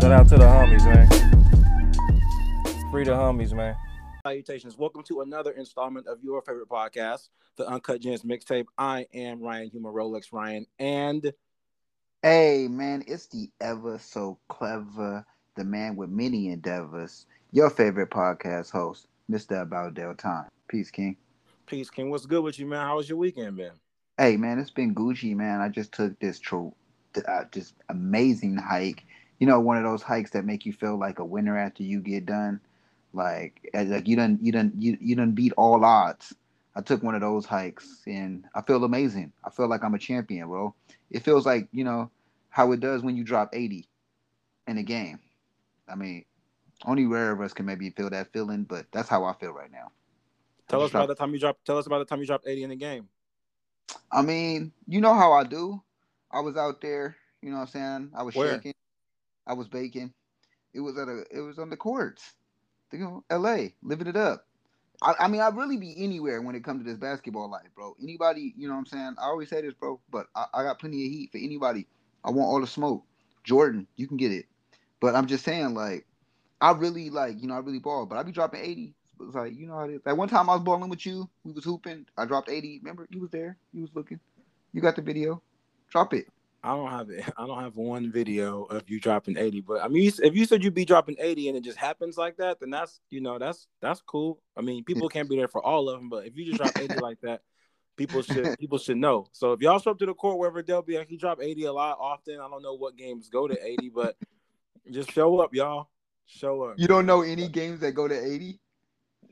Shout out to the homies, man. Free the homies, man. Salutations. Welcome to another installment of your favorite podcast, the Uncut Gems mixtape. I am Ryan Human Rolex Ryan, and Hey man, it's the ever so clever, the man with many endeavors, your favorite podcast host, Mr. About Del Time. Peace, King. Peace King. What's good with you, man? How was your weekend, man? Hey man, it's been Gucci, man. I just took this tro- uh, this amazing hike. You know, one of those hikes that make you feel like a winner after you get done. Like, like you done, you done, you, you done beat all odds. I took one of those hikes and I feel amazing. I feel like I'm a champion, bro. It feels like, you know, how it does when you drop 80 in a game. I mean, only rare of us can maybe feel that feeling, but that's how I feel right now. Tell us about the time you dropped. Tell us about the time you dropped 80 in the game. I mean, you know how I do. I was out there, you know what I'm saying? I was Where? shaking. I was baking. It was at a it was on the courts. You know, LA, living it up. I, I mean, I'd really be anywhere when it comes to this basketball life, bro. Anybody, you know what I'm saying? I always say this, bro, but I, I got plenty of heat for anybody. I want all the smoke. Jordan, you can get it. But I'm just saying, like, I really like, you know, I really ball, but I be dropping 80. It's like, you know how it is. Like one time I was balling with you, we was hooping. I dropped 80. Remember, you was there. You was looking. You got the video. Drop it. I don't have it. I don't have one video of you dropping 80. But I mean, if you said you'd be dropping 80 and it just happens like that, then that's you know that's that's cool. I mean, people can't be there for all of them, but if you just drop 80 like that, people should people should know. So if y'all show up to the court wherever they'll be, he drop 80 a lot often. I don't know what games go to 80, but just show up, y'all. Show up. You don't know any games that go to 80?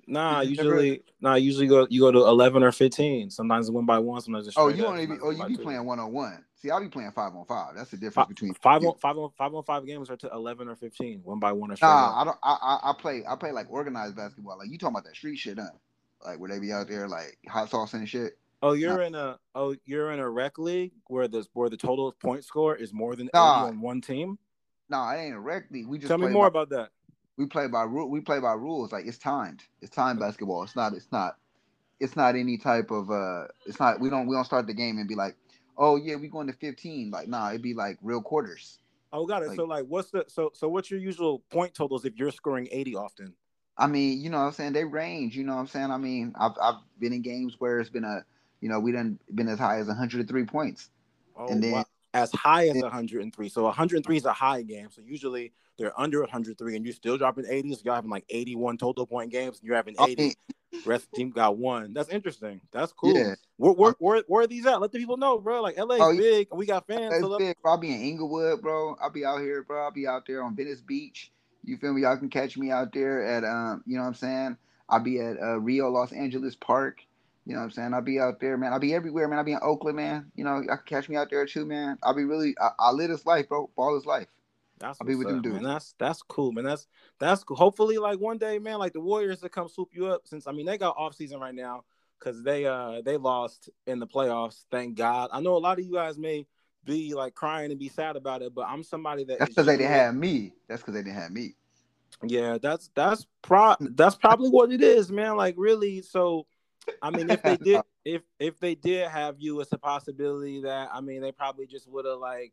Nah, You never- usually, nah, usually go you go to 11 or 15. Sometimes one by one, sometimes it's Oh, you only be oh you be two. playing one on one. See, I'll be playing five on five. That's the difference Five, between five on five on five on five games are to 11 or 15, one by one or Nah, up. I don't. I, I I play. I play like organized basketball. Like you talking about that street shit, huh? Like where they be out there like hot sauce and shit. Oh, you're in a oh you're in a rec league where the where the total point score is more than 80 Nah. on one team. Nah, it ain't a rec league. We just Tell me more by, about that. we play by rule. We play by rules. Like it's timed. It's timed basketball. It's not. It's not. It's not any type of. uh It's not. We don't. We don't start the game and be like, oh yeah, we going to fifteen. Like nah, it'd be like real quarters. Oh, got it. Like- so like, what's the so so what's your usual point totals if you're scoring 80 often? I mean, you know what I'm saying? They range, you know what I'm saying? I mean, I've I've been in games where it's been a you know, we done been as high as 103 points. Oh, And then- wow. as high as and- 103. So 103 is a high game. So usually they're under 103, and you're still dropping 80. So you're having like 81 total point games, and you're having I 80. mean, Rest team got one. That's interesting. That's cool. Yeah. Where, where, where, where are these at? Let the people know, bro. Like LA's Oh, big, we got fans. Let- big, bro. I'll be in Inglewood, bro. I'll be out here, bro. I'll be out there on Venice Beach. You feel me? Y'all can catch me out there at um, you know what I'm saying? I'll be at uh, Rio Los Angeles Park. You know what I'm saying? I'll be out there, man. I'll be everywhere, man. I'll be in Oakland, man. You know, I can catch me out there too, man. I'll be really I, I live this life, bro. Ball is life. That's be what's with them man. That's that's cool, man. That's that's cool. Hopefully, like one day, man, like the Warriors to come swoop you up. Since I mean, they got off season right now because they uh they lost in the playoffs. Thank God. I know a lot of you guys may be like crying and be sad about it, but I'm somebody that That's because they didn't have me. That's because they didn't have me. Yeah, that's that's pro that's probably what it is, man. Like really, so I mean, if they did, if if they did have you, it's a possibility that I mean, they probably just would have like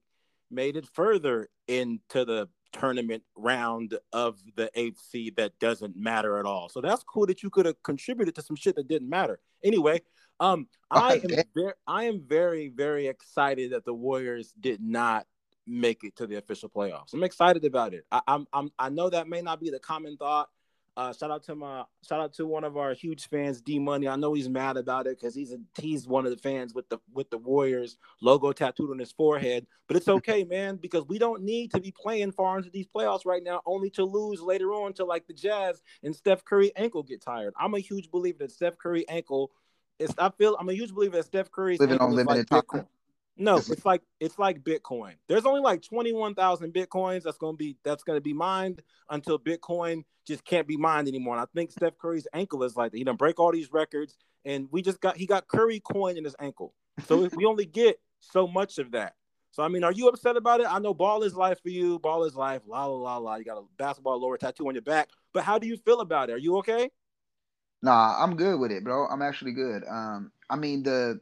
made it further into the tournament round of the eighth seed that doesn't matter at all. So that's cool that you could have contributed to some shit that didn't matter. Anyway, um, I am very, I am very very excited that the Warriors did not make it to the official playoffs. I'm excited about it. I, I'm, I'm I know that may not be the common thought uh, shout out to my shout out to one of our huge fans, D Money. I know he's mad about it because he's a he's one of the fans with the with the Warriors logo tattooed on his forehead. But it's okay, man, because we don't need to be playing far into these playoffs right now, only to lose later on to like the Jazz and Steph Curry ankle get tired. I'm a huge believer that Steph Curry ankle is. I feel I'm a huge believer that Steph Curry's living ankle on limited like time. No, it's like it's like Bitcoin. There's only like 21,000 Bitcoins that's going to be that's going to be mined until Bitcoin just can't be mined anymore. And I think Steph Curry's ankle is like that. He done break all these records and we just got he got Curry coin in his ankle. So we only get so much of that. So I mean, are you upset about it? I know ball is life for you. Ball is life. La la la la. You got a basketball lower tattoo on your back. But how do you feel about it? Are you okay? Nah, I'm good with it, bro. I'm actually good. Um, I mean the,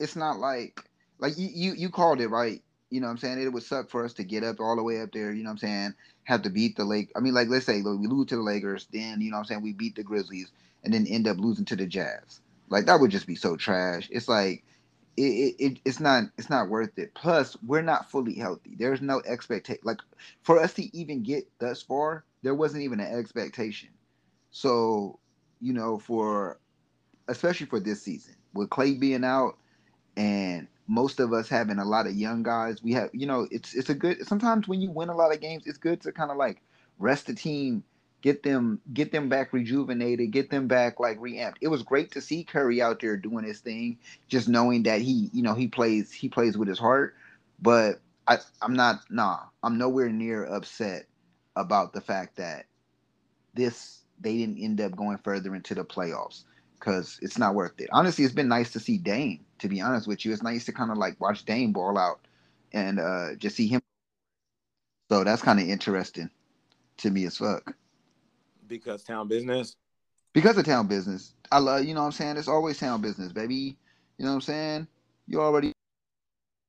it's not like like you you you called it right. You know what I'm saying? It would suck for us to get up all the way up there, you know what I'm saying? Have to beat the Lake. I mean, like let's say we lose to the Lakers, then you know what I'm saying, we beat the Grizzlies and then end up losing to the Jazz. Like that would just be so trash. It's like it, it, it it's not it's not worth it. Plus, we're not fully healthy. There's no expectation like for us to even get thus far, there wasn't even an expectation. So, you know, for especially for this season, with Clay being out and most of us having a lot of young guys. We have, you know, it's it's a good. Sometimes when you win a lot of games, it's good to kind of like rest the team, get them get them back rejuvenated, get them back like reamped. It was great to see Curry out there doing his thing, just knowing that he, you know, he plays he plays with his heart. But I, I'm not, nah, I'm nowhere near upset about the fact that this they didn't end up going further into the playoffs because it's not worth it. Honestly, it's been nice to see Dame. To be honest with you, it's nice to kind of like watch Dame ball out and uh, just see him. So that's kind of interesting to me as fuck. Because town business. Because of town business, I love. You know what I'm saying? It's always town business, baby. You know what I'm saying? You already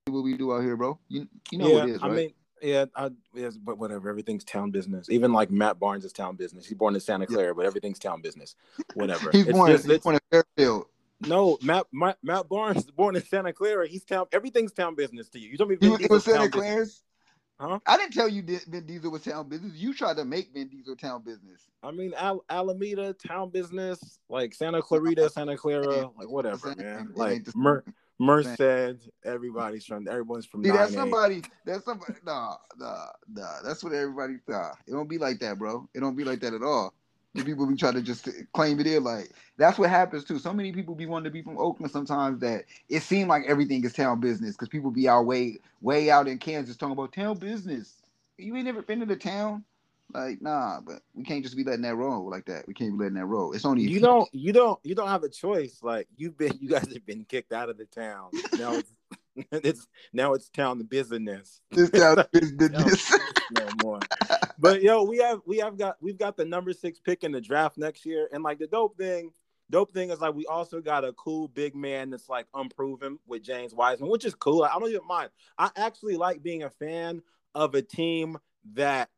what we do out here, bro. You you know yeah, what it is, right? I mean, yeah, I, yes, but whatever. Everything's town business. Even like Matt Barnes is town business. He's born in Santa Clara, but everything's town business. Whatever. he's born, just- he's born in Fairfield. no, Matt, Matt Matt Barnes is born in Santa Clara. He's town. Everything's town business to you. You told me Vin was, he Diesel's was Santa town. Clara's. Huh? I didn't tell you that Vin Diesel was town business. You tried to make Vin Diesel town business. I mean, Al- Alameda town business, like Santa Clarita, Santa Clara, like whatever, man. Like Mer- Merced, everybody's from. Everyone's from. See, that's somebody. That's somebody. Nah, nah, nah. That's what everybody. Nah, it don't be like that, bro. It don't be like that at all. The people be trying to just claim it in like that's what happens too. So many people be wanting to be from Oakland sometimes that it seems like everything is town business because people be out way way out in Kansas talking about town business. You ain't never been to the town, like nah. But we can't just be letting that roll like that. We can't be letting that roll. It's only you don't you don't you don't have a choice like you've been you guys have been kicked out of the town now it's it's now it's town business this town No, business. no more but yo we have we have got we've got the number six pick in the draft next year and like the dope thing dope thing is like we also got a cool big man that's like unproven with james wiseman which is cool i don't even mind i actually like being a fan of a team that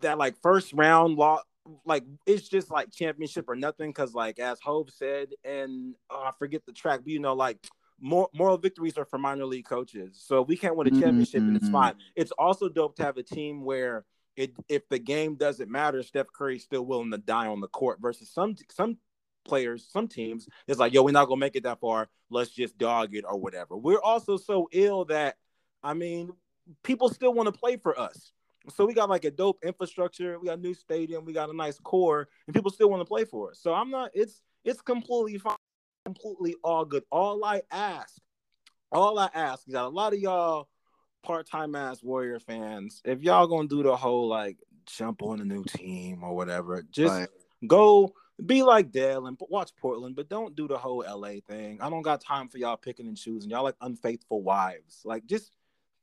that like first round law like it's just like championship or nothing because like as Hov said and oh, I forget the track but you know like more moral victories are for minor league coaches. So if we can't win a mm-hmm, championship and it's mm-hmm. fine. It's also dope to have a team where it if the game doesn't matter Steph Curry's still willing to die on the court versus some some players some teams it's like yo we're not gonna make it that far. Let's just dog it or whatever. We're also so ill that I mean people still want to play for us so we got like a dope infrastructure. We got a new stadium. We got a nice core, and people still want to play for us. So I'm not. It's it's completely fine, completely all good. All I ask, all I ask is that a lot of y'all part-time ass Warrior fans, if y'all gonna do the whole like jump on a new team or whatever, just Right. go be like Dale and watch Portland, but don't do the whole LA thing. I don't got time for y'all picking and choosing. Y'all like unfaithful wives. Like just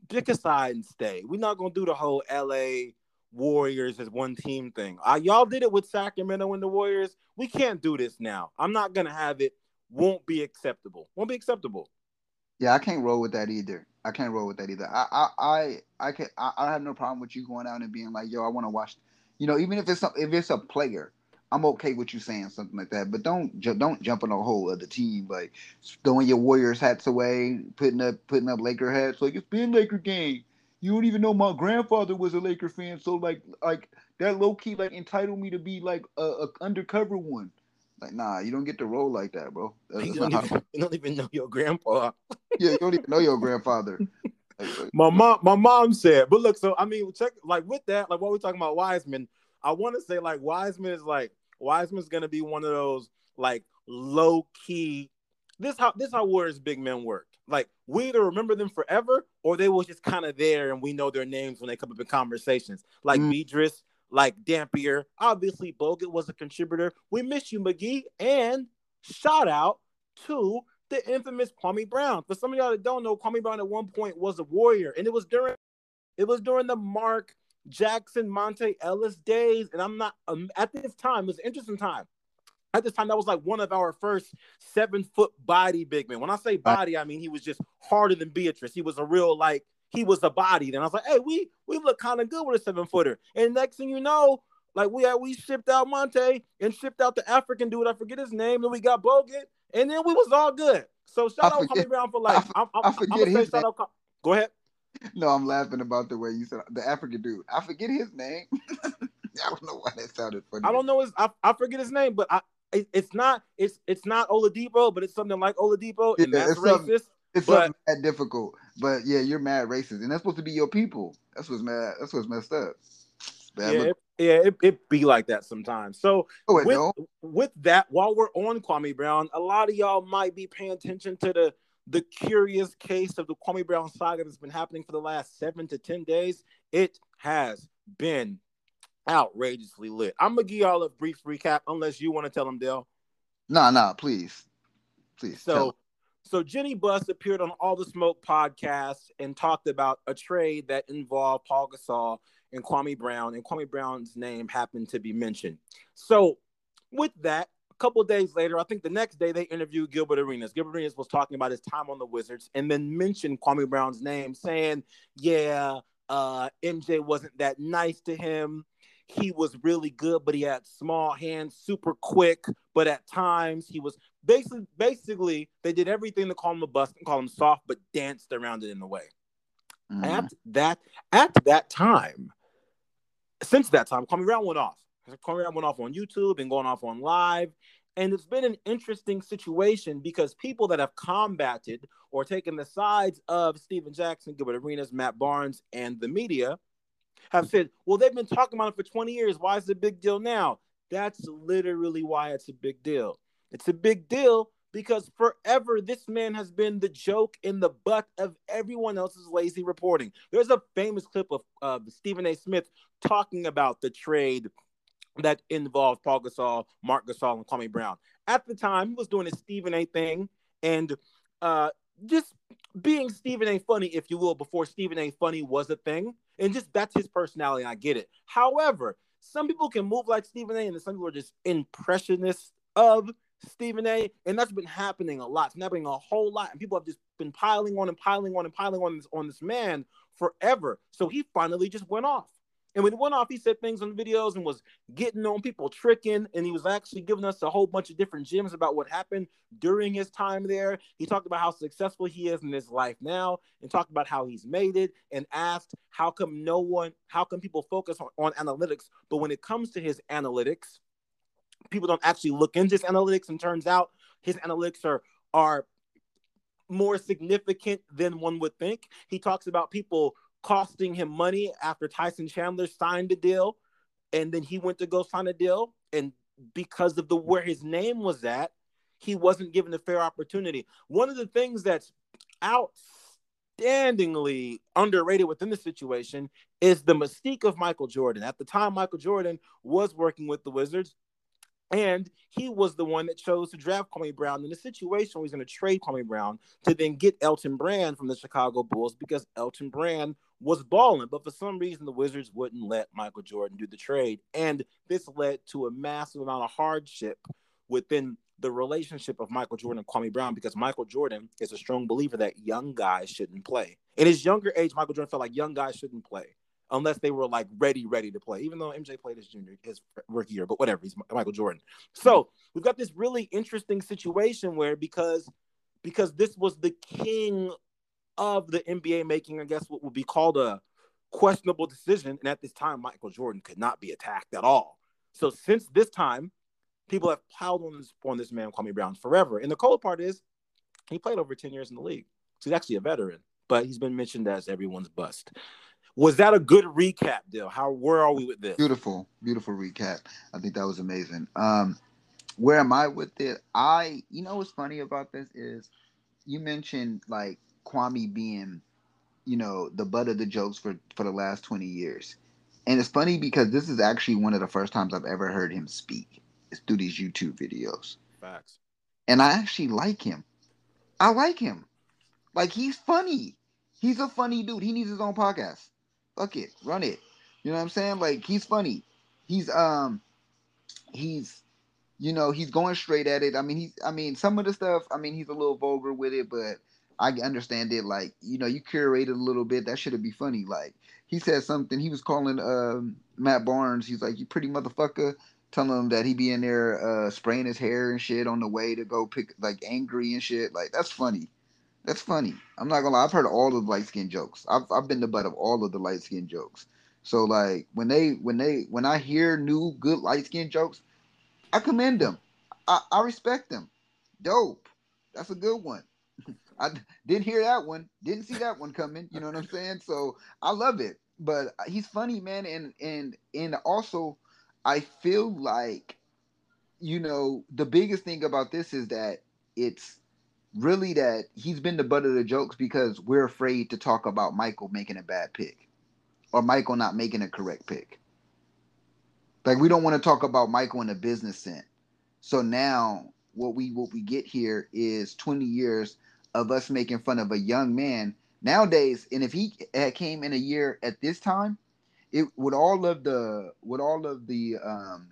pick a side and stay. We're not gonna do the whole LA Warriors as one team thing. Uh, y'all did it with Sacramento and the Warriors. We can't do this now. I'm not gonna have it. Won't be acceptable. Won't be acceptable. Yeah, I can't roll with that either. I can't roll with that either. I I I, I can I, I have no problem with you going out and being like, yo, I want to watch. You know, even if it's if it's a player, I'm okay with you saying something like that. But don't ju- don't jump on a whole other team like throwing your Warriors hats away, putting up putting up Laker hats like it's been Laker game. You don't even know my grandfather was a Laker fan, so like like that low key like entitled me to be like a, a undercover one. Like nah, you don't get to roll like that, bro. That's, You don't, even, you don't even know your grandpa. yeah, you don't even know your grandfather. Like, like, My mom, my mom said, but look, so I mean, check like with that, like what we're talking about Wiseman. I want to say like Wiseman is like Wiseman's gonna be one of those like low key. This how this how Warriors big men work. Like we either remember them forever or they were just kind of there and we know their names when they come up in conversations. Like Mm. Biedrins, like Dampier. Obviously, Bogut was a contributor. We miss you, McGee. And shout out to the infamous Kwame Brown. For some of y'all that don't know, Kwame Brown at one point was a warrior, and it was during it was during the Mark Jackson, Monta Ellis days. And I'm not um, at this time. It was an interesting time. At this time, that was like one of our first seven foot body big men. When I say body, I mean he was just harder than Biedrins. He was a real like he was a body. Then I was like, hey, we we look kind of good with a seven footer. And next thing you know, like we had we shipped out Monte and shipped out the African dude. I forget his name. Then we got Bogut, and then we was all good. So shout I out forget- Kwame Brown for like. I I'm, I'm, I I'm forget gonna say his shout name. out. Go ahead. No, I'm laughing about the way you said the African dude. I forget his name. I don't know why that sounded funny. I don't know his. I, I forget his name, but I. It, it's not. It's it's not Oladipo, but it's something like Oladipo, and Yeah, that's it's racist. It's But- mad difficult, but yeah, you're mad racist, and that's supposed to be your people. That's what's mad. That's what's messed up. Bad Yeah, look. it, yeah, it, it be like that sometimes. So Oh, it with, with that, while we're on Kwame Brown, a lot of y'all might be paying attention to the the curious case of the Kwame Brown saga that's been happening for the last seven to ten days. It has been outrageously lit. I'm gonna give y'all a brief recap, unless you want to tell them, Dale. Nah, nah, please, please. So, so Jeanie Buss appeared on All the Smoke podcast and talked about a trade that involved Paul Gasol and Kwame Brown, and Kwame Brown's name happened to be mentioned. So, with that, couple days later, I think the next day they interviewed Gilbert Arenas. Gilbert Arenas was talking about his time on the Wizards, and then mentioned Kwame Brown's name, saying, "Yeah, uh, MJ wasn't that nice to him." He was really good, but he had small hands, super quick. But at times he was basically basically they did everything to call him a bust and call him soft, but danced around it in a way. Mhm. At that at that time, since that time, Kwame Brown went off. Brown went off on YouTube and going off on live. And it's been an interesting situation because people that have combated or taken the sides of Stephen Jackson, Gilbert Arenas, Matt Barnes, and the media have said, well, they've been talking about it for 20 years. Why is it a big deal now? That's literally why it's a big deal. It's a big deal because forever this man has been the joke in the butt of everyone else's lazy reporting. There's a famous clip of uh, Stephen A. Smith talking about the trade that involved Paul Gasol, Marc Gasol, and Kwame Brown. At the time, he was doing a Stephen A. thing and uh, just being Stephen A. funny, if you will, before Stephen A. funny was a thing. And just that's his personality. I get it. However, some people can move like Stephen A. and some people are just impressionists of Stephen A. And that's been happening a lot. It's been happening a whole lot. And people have just been piling on and piling on and piling on this on this man forever. So he finally just went off. And when he went off, he said things on videos and was getting on people, tricking, and he was actually giving us a whole bunch of different gems about what happened during his time there. He talked about how successful he is in his life now, and talked about how he's made it, and asked how come no one, how come people focus on, on analytics, but when it comes to his analytics, people don't actually look into his analytics, and turns out his analytics are are more significant than one would think. He talks about people costing him money after Tyson Chandler signed a deal, and then he went to go sign a deal, and because of the where his name was at, he wasn't given a fair opportunity. One of the things that's outstandingly underrated within the situation is the mystique of Michael Jordan. At the time, Michael Jordan was working with the Wizards. And he was the one that chose to draft Kwame Brown in a situation where he's going to trade Kwame Brown to then get Elton Brand from the Chicago Bulls because Elton Brand was balling, but for some reason the Wizards wouldn't let Michael Jordan do the trade, and this led to a massive amount of hardship within the relationship of Michael Jordan and Kwame Brown because Michael Jordan is a strong believer that young guys shouldn't play. In his younger age, Michael Jordan felt like young guys shouldn't play unless they were like ready, ready to play. Even though MJ played his junior, his rookie year, but whatever. He's Michael Jordan. So we've got this really interesting situation where because because this was the king of the NBA making, I guess, what would be called a questionable decision. And at this time, Michael Jordan could not be attacked at all. So since this time, people have piled on this on this man, Kwame Brown, forever. And the cold part is, he played over ten years in the league, so he's actually a veteran. But he's been mentioned as everyone's bust. Was that a good recap, Dill? How where are we with this? Beautiful, beautiful recap. I think that was amazing. Um, where am I with it? I, you know, what's funny about this is, you mentioned like Kwame being, you know, the butt of the jokes for for the last twenty years, and it's funny because this is actually one of the first times I've ever heard him speak. It's through these YouTube videos. Facts. And I actually like him. I like him. Like he's funny. He's a funny dude. He needs his own podcast. Fuck it. Run it. You know what I'm saying? Like he's funny. He's um he's you know, he's going straight at it. I mean, he's I mean, some of the stuff, I mean, he's a little vulgar with it, but I understand it. Like, you know, you curated a little bit. That should be funny. Like, he said something. He was calling um, Matt Barnes. He's like, "You pretty motherfucker," telling him that he be in there uh, spraying his hair and shit on the way to go pick, like, angry and shit. Like, that's funny. That's funny. I'm not gonna lie. I've heard all of the light skin jokes. I've I've been the butt of all of the light skin jokes. So like when they when they when I hear new good light skin jokes, I commend them. I, I respect them. Dope. That's a good one. I didn't hear that one. Didn't see that one coming. You know what I'm saying? So I love it. But uh, he's funny, man, and and and also I feel like you know the biggest thing about this is that it's really that he's been the butt of the jokes because we're afraid to talk about Michael making a bad pick or Michael not making a correct pick. Like we don't want to talk about Michael in a business sense. So now what we what we get here is 20 years of us making fun of a young man nowadays. And if he had came in a year at this time, it would all of the with all of the um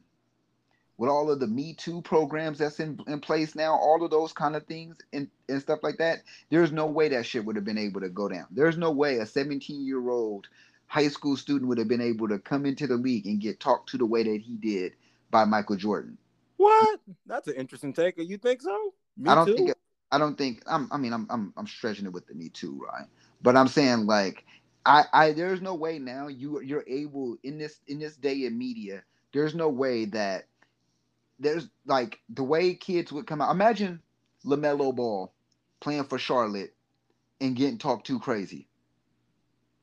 with all of the Me Too programs that's in, in place now, all of those kind of things and, and stuff like that, there's no way that shit would have been able to go down. There's no way a 17 year old high school student would have been able to come into the league and get talked to the way that he did by Michael Jordan. What? That's an interesting take. You think so? Me I don't too? think. I don't think. I'm, I mean, I'm, I'm, I'm stretching it with the Me Too, right? But I'm saying like, I, I, there's no way now you, you're able in this, in this day of media. There's no way that there's like the way kids would come out. Imagine LaMelo Ball playing for Charlotte and getting talked too crazy.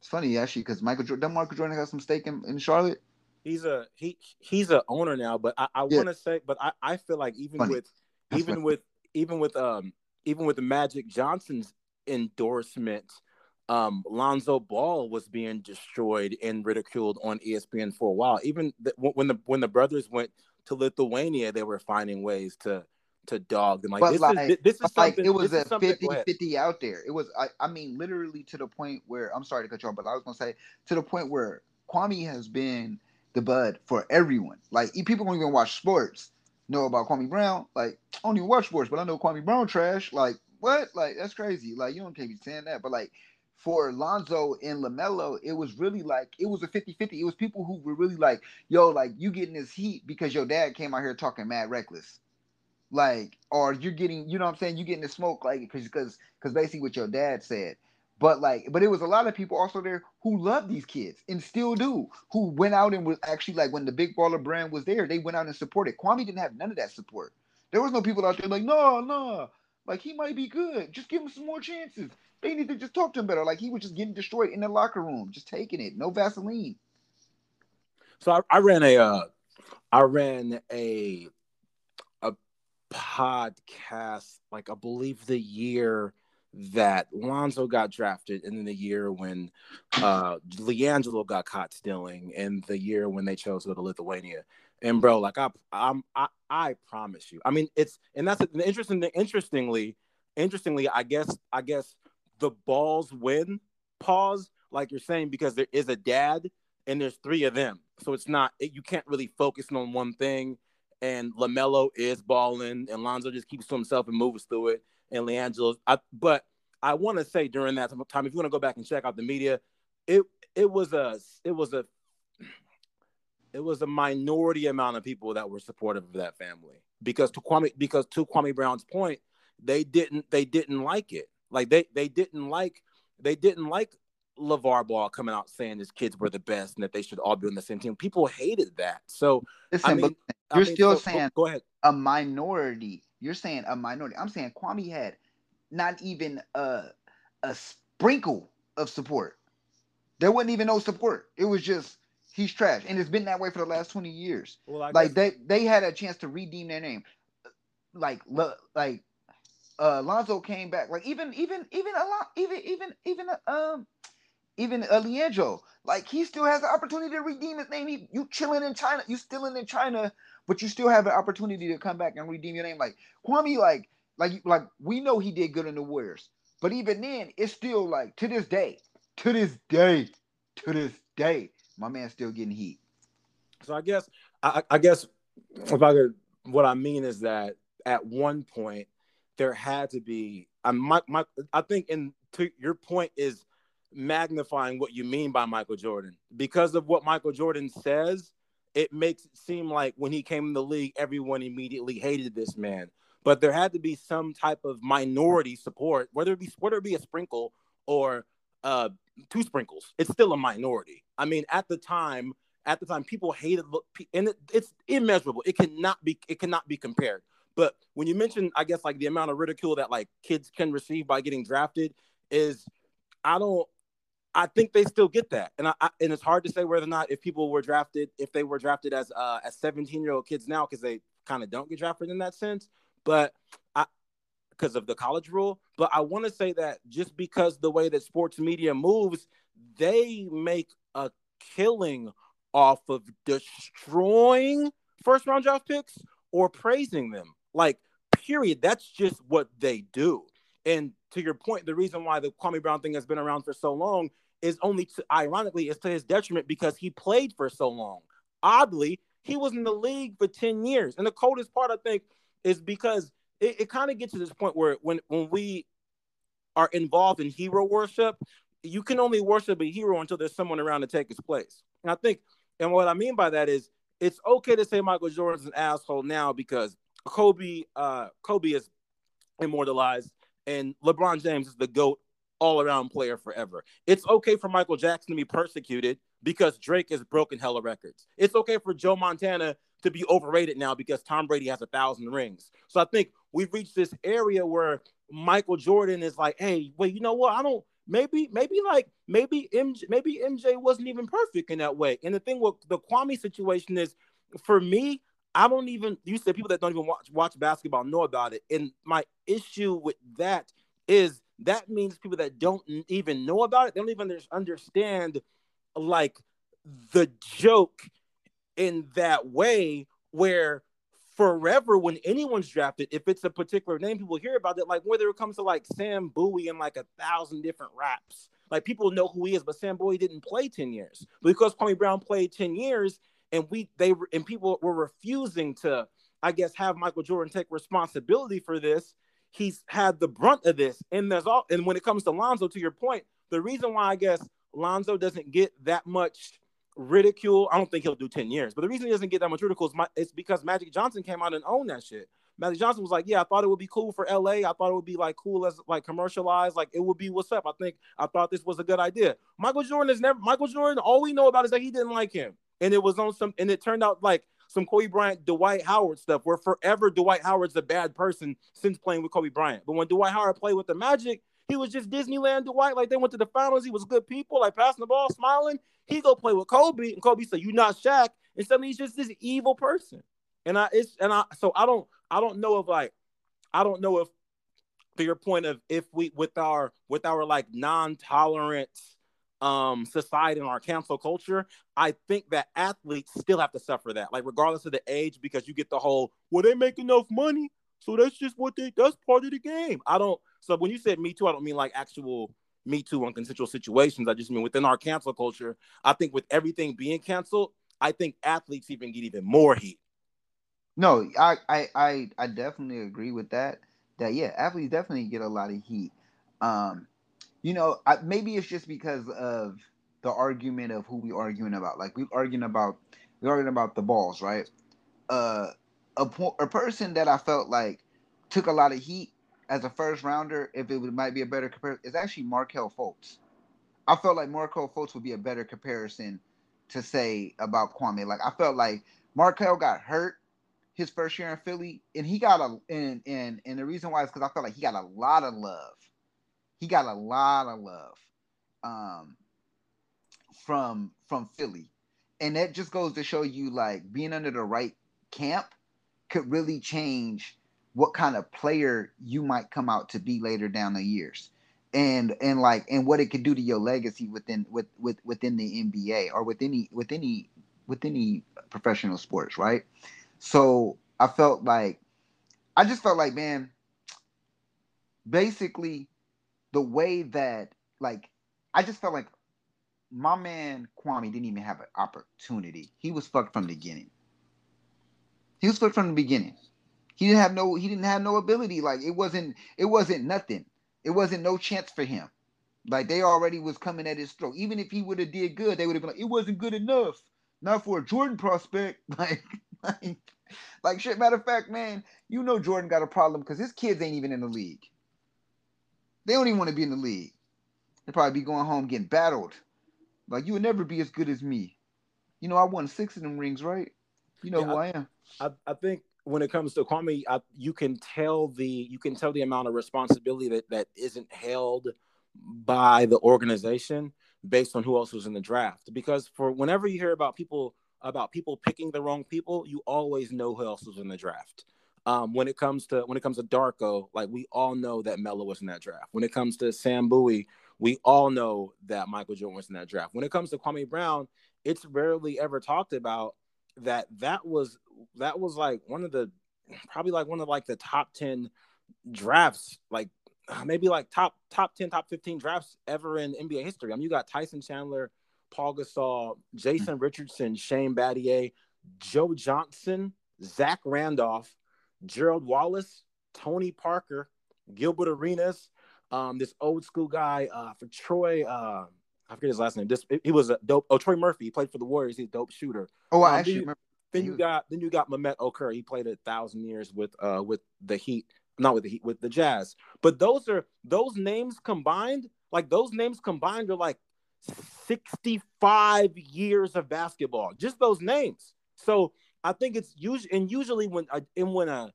It's funny actually because Michael Jordan, Michael Jordan has some stake in, in Charlotte. He's a he he's a owner now, but I, I yeah. want to say, but I, I feel like even funny. with That's even funny. with even with um even with the Magic Johnson's endorsement, um, Lonzo Ball was being destroyed and ridiculed on ESPN for a while. Even the, when the when the brothers went to Lithuania, they were finding ways to to dog them. Like but this like, is this is like it was a 50 50 out there. It was I, I mean literally to the point where I'm sorry to cut you off, but I was gonna say to the point where Kwame has been the bud for everyone. Like people don't even watch sports know about Kwame Brown. Like I don't even watch sports, but I know Kwame Brown trash. Like what? Like that's crazy. Like you don't can't be saying that. But like for Lonzo and LaMelo, it was really like it was a 50-50. It was people who were really like, yo, like you getting this heat because your dad came out here talking mad reckless. Like, or you're getting, you know what I'm saying? You getting the smoke, like, because because because basically what your dad said. But like, but it was a lot of people also there who love these kids and still do, who went out and was actually like when the big baller brand was there, they went out and supported. Kwame didn't have none of that support. There was no people out there like, no, no, like he might be good. Just give him some more chances. They need to just talk to him better. Like he was just getting destroyed in the locker room, just taking it, no Vaseline. So I, I ran a, uh, I ran a, a podcast, like I believe the year that Lonzo got drafted, then the year when uh LiAngelo got caught stealing, and the year when they chose to go to Lithuania. And bro, like I, I'm, I, I promise you. I mean, it's and that's the interesting. Interestingly, interestingly, I guess, I guess the balls win. Pause. like you're saying, because there is a dad and there's three of them. So it's not it, you can't really focus on one thing. And Lamelo is balling, and Lonzo just keeps to himself and moves through it. And LiAngelo, I, but I want to say during that time, if you want to go back and check out the media, it it was a it was a it was a minority amount of people that were supportive of that family because to Kwame because to Kwame Brown's point, they didn't they didn't like it. Like they they didn't like they didn't like LaVar Ball coming out saying his kids were the best and that they should all be on the same team. People hated that. So Listen, I mean, you're I mean, still so- saying go, go ahead. a minority. You're saying a minority. I'm saying Kwame had not even a a sprinkle of support. There wasn't even no support. It was just he's trash, and it's been that way for the last twenty years. Well, like guess- they they had a chance to redeem their name. Like like uh Lonzo came back. Like even even even a lot even even even um even Leandro. Like he still has the opportunity to redeem his name. He, you chilling in China, you still in China, but you still have an opportunity to come back and redeem your name. Like Kwame, like like like we know he did good in the Warriors, but even then, it's still like to this day, to this day, to this day, my man's still getting heat. So I guess I, I guess if I could, what I mean is that at one point there had to be. I my, my I think, in to your point is magnifying what you mean by Michael Jordan because of what Michael Jordan says. It makes it seem like when he came in the league, everyone immediately hated this man. But there had to be some type of minority support, whether it be whether it be a sprinkle or uh, two sprinkles. It's still a minority. I mean, at the time, at the time, people hated, and it, it's immeasurable. It cannot be, it cannot be compared. But when you mention, I guess, like the amount of ridicule that like kids can receive by getting drafted is, I don't, I think they still get that, and I, I and it's hard to say whether or not if people were drafted, if they were drafted as uh, as seventeen year old kids now, because they kind of don't get drafted in that sense. But I, because of the college rule. But I want to say that just because the way that sports media moves, they make a killing off of destroying first round draft picks or praising them. Like, period. That's just what they do. And to your point, the reason why the Kwame Brown thing has been around for so long is only to, ironically is to his detriment because he played for so long. Oddly, he was in the league for 10 years. And the coldest part, I think, is because it, it kind of gets to this point where when when we are involved in hero worship, you can only worship a hero until there's someone around to take his place. And I think, and what I mean by that is, it's okay to say Michael Jordan's an asshole now because Kobe, uh, Kobe is immortalized, and LeBron James is the goat all around player forever. It's okay for Michael Jackson to be persecuted because Drake has broken hella records. It's okay for Joe Montana to be overrated now because Tom Brady has a thousand rings. So I think we've reached this area where Michael Jordan is like, hey, wait, you know what? I don't maybe, maybe like maybe MJ, maybe MJ wasn't even perfect in that way. And the thing with the Kwame situation is for me, I don't even you said people that don't even watch watch basketball know about it. And my issue with that is that means people that don't even know about it, they don't even understand like the joke in that way where forever when anyone's drafted, if it's a particular name, people hear about it. Like whether it comes to like Sam Bowie and like a thousand different raps, like people know who he is, but Sam Bowie didn't play 10 years. Because Kwame Brown played 10 years and we they and people were refusing to, I guess, have Michael Jordan take responsibility for this. He's had the brunt of this. And there's all and when it comes to Lonzo, to your point, the reason why I guess Lonzo doesn't get that much ridicule. I don't think he'll do 10 years, but the reason he doesn't get that much ridicule is my, it's because Magic Johnson came out and owned that shit. Magic Johnson was like, Yeah, I thought it would be cool for LA. I thought it would be like cool as like commercialized, like it would be what's up. I think I thought this was a good idea. Michael Jordan is never Michael Jordan, all we know about is that he didn't like him. And it was on some and it turned out like some Kobe Bryant, Dwight Howard stuff, where forever Dwight Howard's a bad person since playing with Kobe Bryant. But when Dwight Howard played with the Magic, he was just Disneyland Dwight. Like they went to the finals. He was good people, like passing the ball, smiling. He go play with Kobe, and Kobe said, "You not Shaq." And suddenly he's just this evil person. And I, it's and I, so I don't, I don't know if like, I don't know if, to your point of if we with our with our like non-tolerant um society and our cancel culture, I think that athletes still have to suffer that, like regardless of the age, because you get the whole, well, they make enough money, so that's just what they, that's part of the game. I don't. So when you said me too, I don't mean like actual Me Too on consensual situations. I just mean within our cancel culture, I think with everything being canceled, I think athletes even get even more heat. No, I, I, I, I definitely agree with that. That yeah, athletes definitely get a lot of heat. Um, you know, I, maybe it's just because of the argument of who we arguing about. Like we arguing about, we arguing about the balls, right? Uh, a a person that I felt like took a lot of heat as a first rounder, if it would, might be a better comparison, is actually Markelle Fultz. I felt like Markelle Fultz would be a better comparison to say about Kwame. Like I felt like Markelle got hurt his first year in Philly, and he got a and and and the reason why is because I felt like he got a lot of love. He got a lot of love um, from from Philly, and that just goes to show you like being under the right camp could really change what kind of player you might come out to be later down the years and and like and what it could do to your legacy within with, with within the NBA or with any with any with any professional sports, right? So I felt like I just felt like man, basically the way that like I just felt like my man Kwame didn't even have an opportunity. He was fucked from the beginning. He was fucked from the beginning. He didn't have no he didn't have no ability. Like it wasn't it wasn't nothing. It wasn't no chance for him. Like they already was coming at his throat. Even if he would have did good, they would have been like, it wasn't good enough. Not for a Jordan prospect. Like, like, like shit. Matter of fact, man, you know Jordan got a problem because his kids ain't even in the league. They don't even want to be in the league. They probably be going home getting battled. Like you would never be as good as me. You know, I won six of them rings, right? You know Yeah, who I am. I, I think when it comes to Kwame, I, you can tell the you can tell the amount of responsibility that that isn't held by the organization based on who else was in the draft. Because for whenever you hear about people about people picking the wrong people, you always know who else was in the draft. Um, when it comes to when it comes to Darko, like we all know that Melo was in that draft. When it comes to Sam Bowie, we all know that Michael Jordan was in that draft. When it comes to Kwame Brown, it's rarely ever talked about that that was that was like one of the probably like one of like the top 10 drafts like maybe like top top 10 top 15 drafts ever in NBA history. I mean you got Tyson Chandler, Paul Gasol, Jason Richardson, Shane Battier, Joe Johnson, Zach Randolph, Gerald Wallace, Tony Parker, Gilbert Arenas, um, this old school guy uh, for Troy. Uh, I forget his last name. This he was a dope. Oh, Troy Murphy. He played for the Warriors. He's a dope shooter. Oh, I Um, actually you- remember. Then you got then you got Mehmet Okur. He played a thousand years with uh with the Heat, not with the Heat, with the Jazz. But those are those names combined, like those names combined are like 65 years of basketball. Just those names. So I think it's usually and usually when uh, and when uh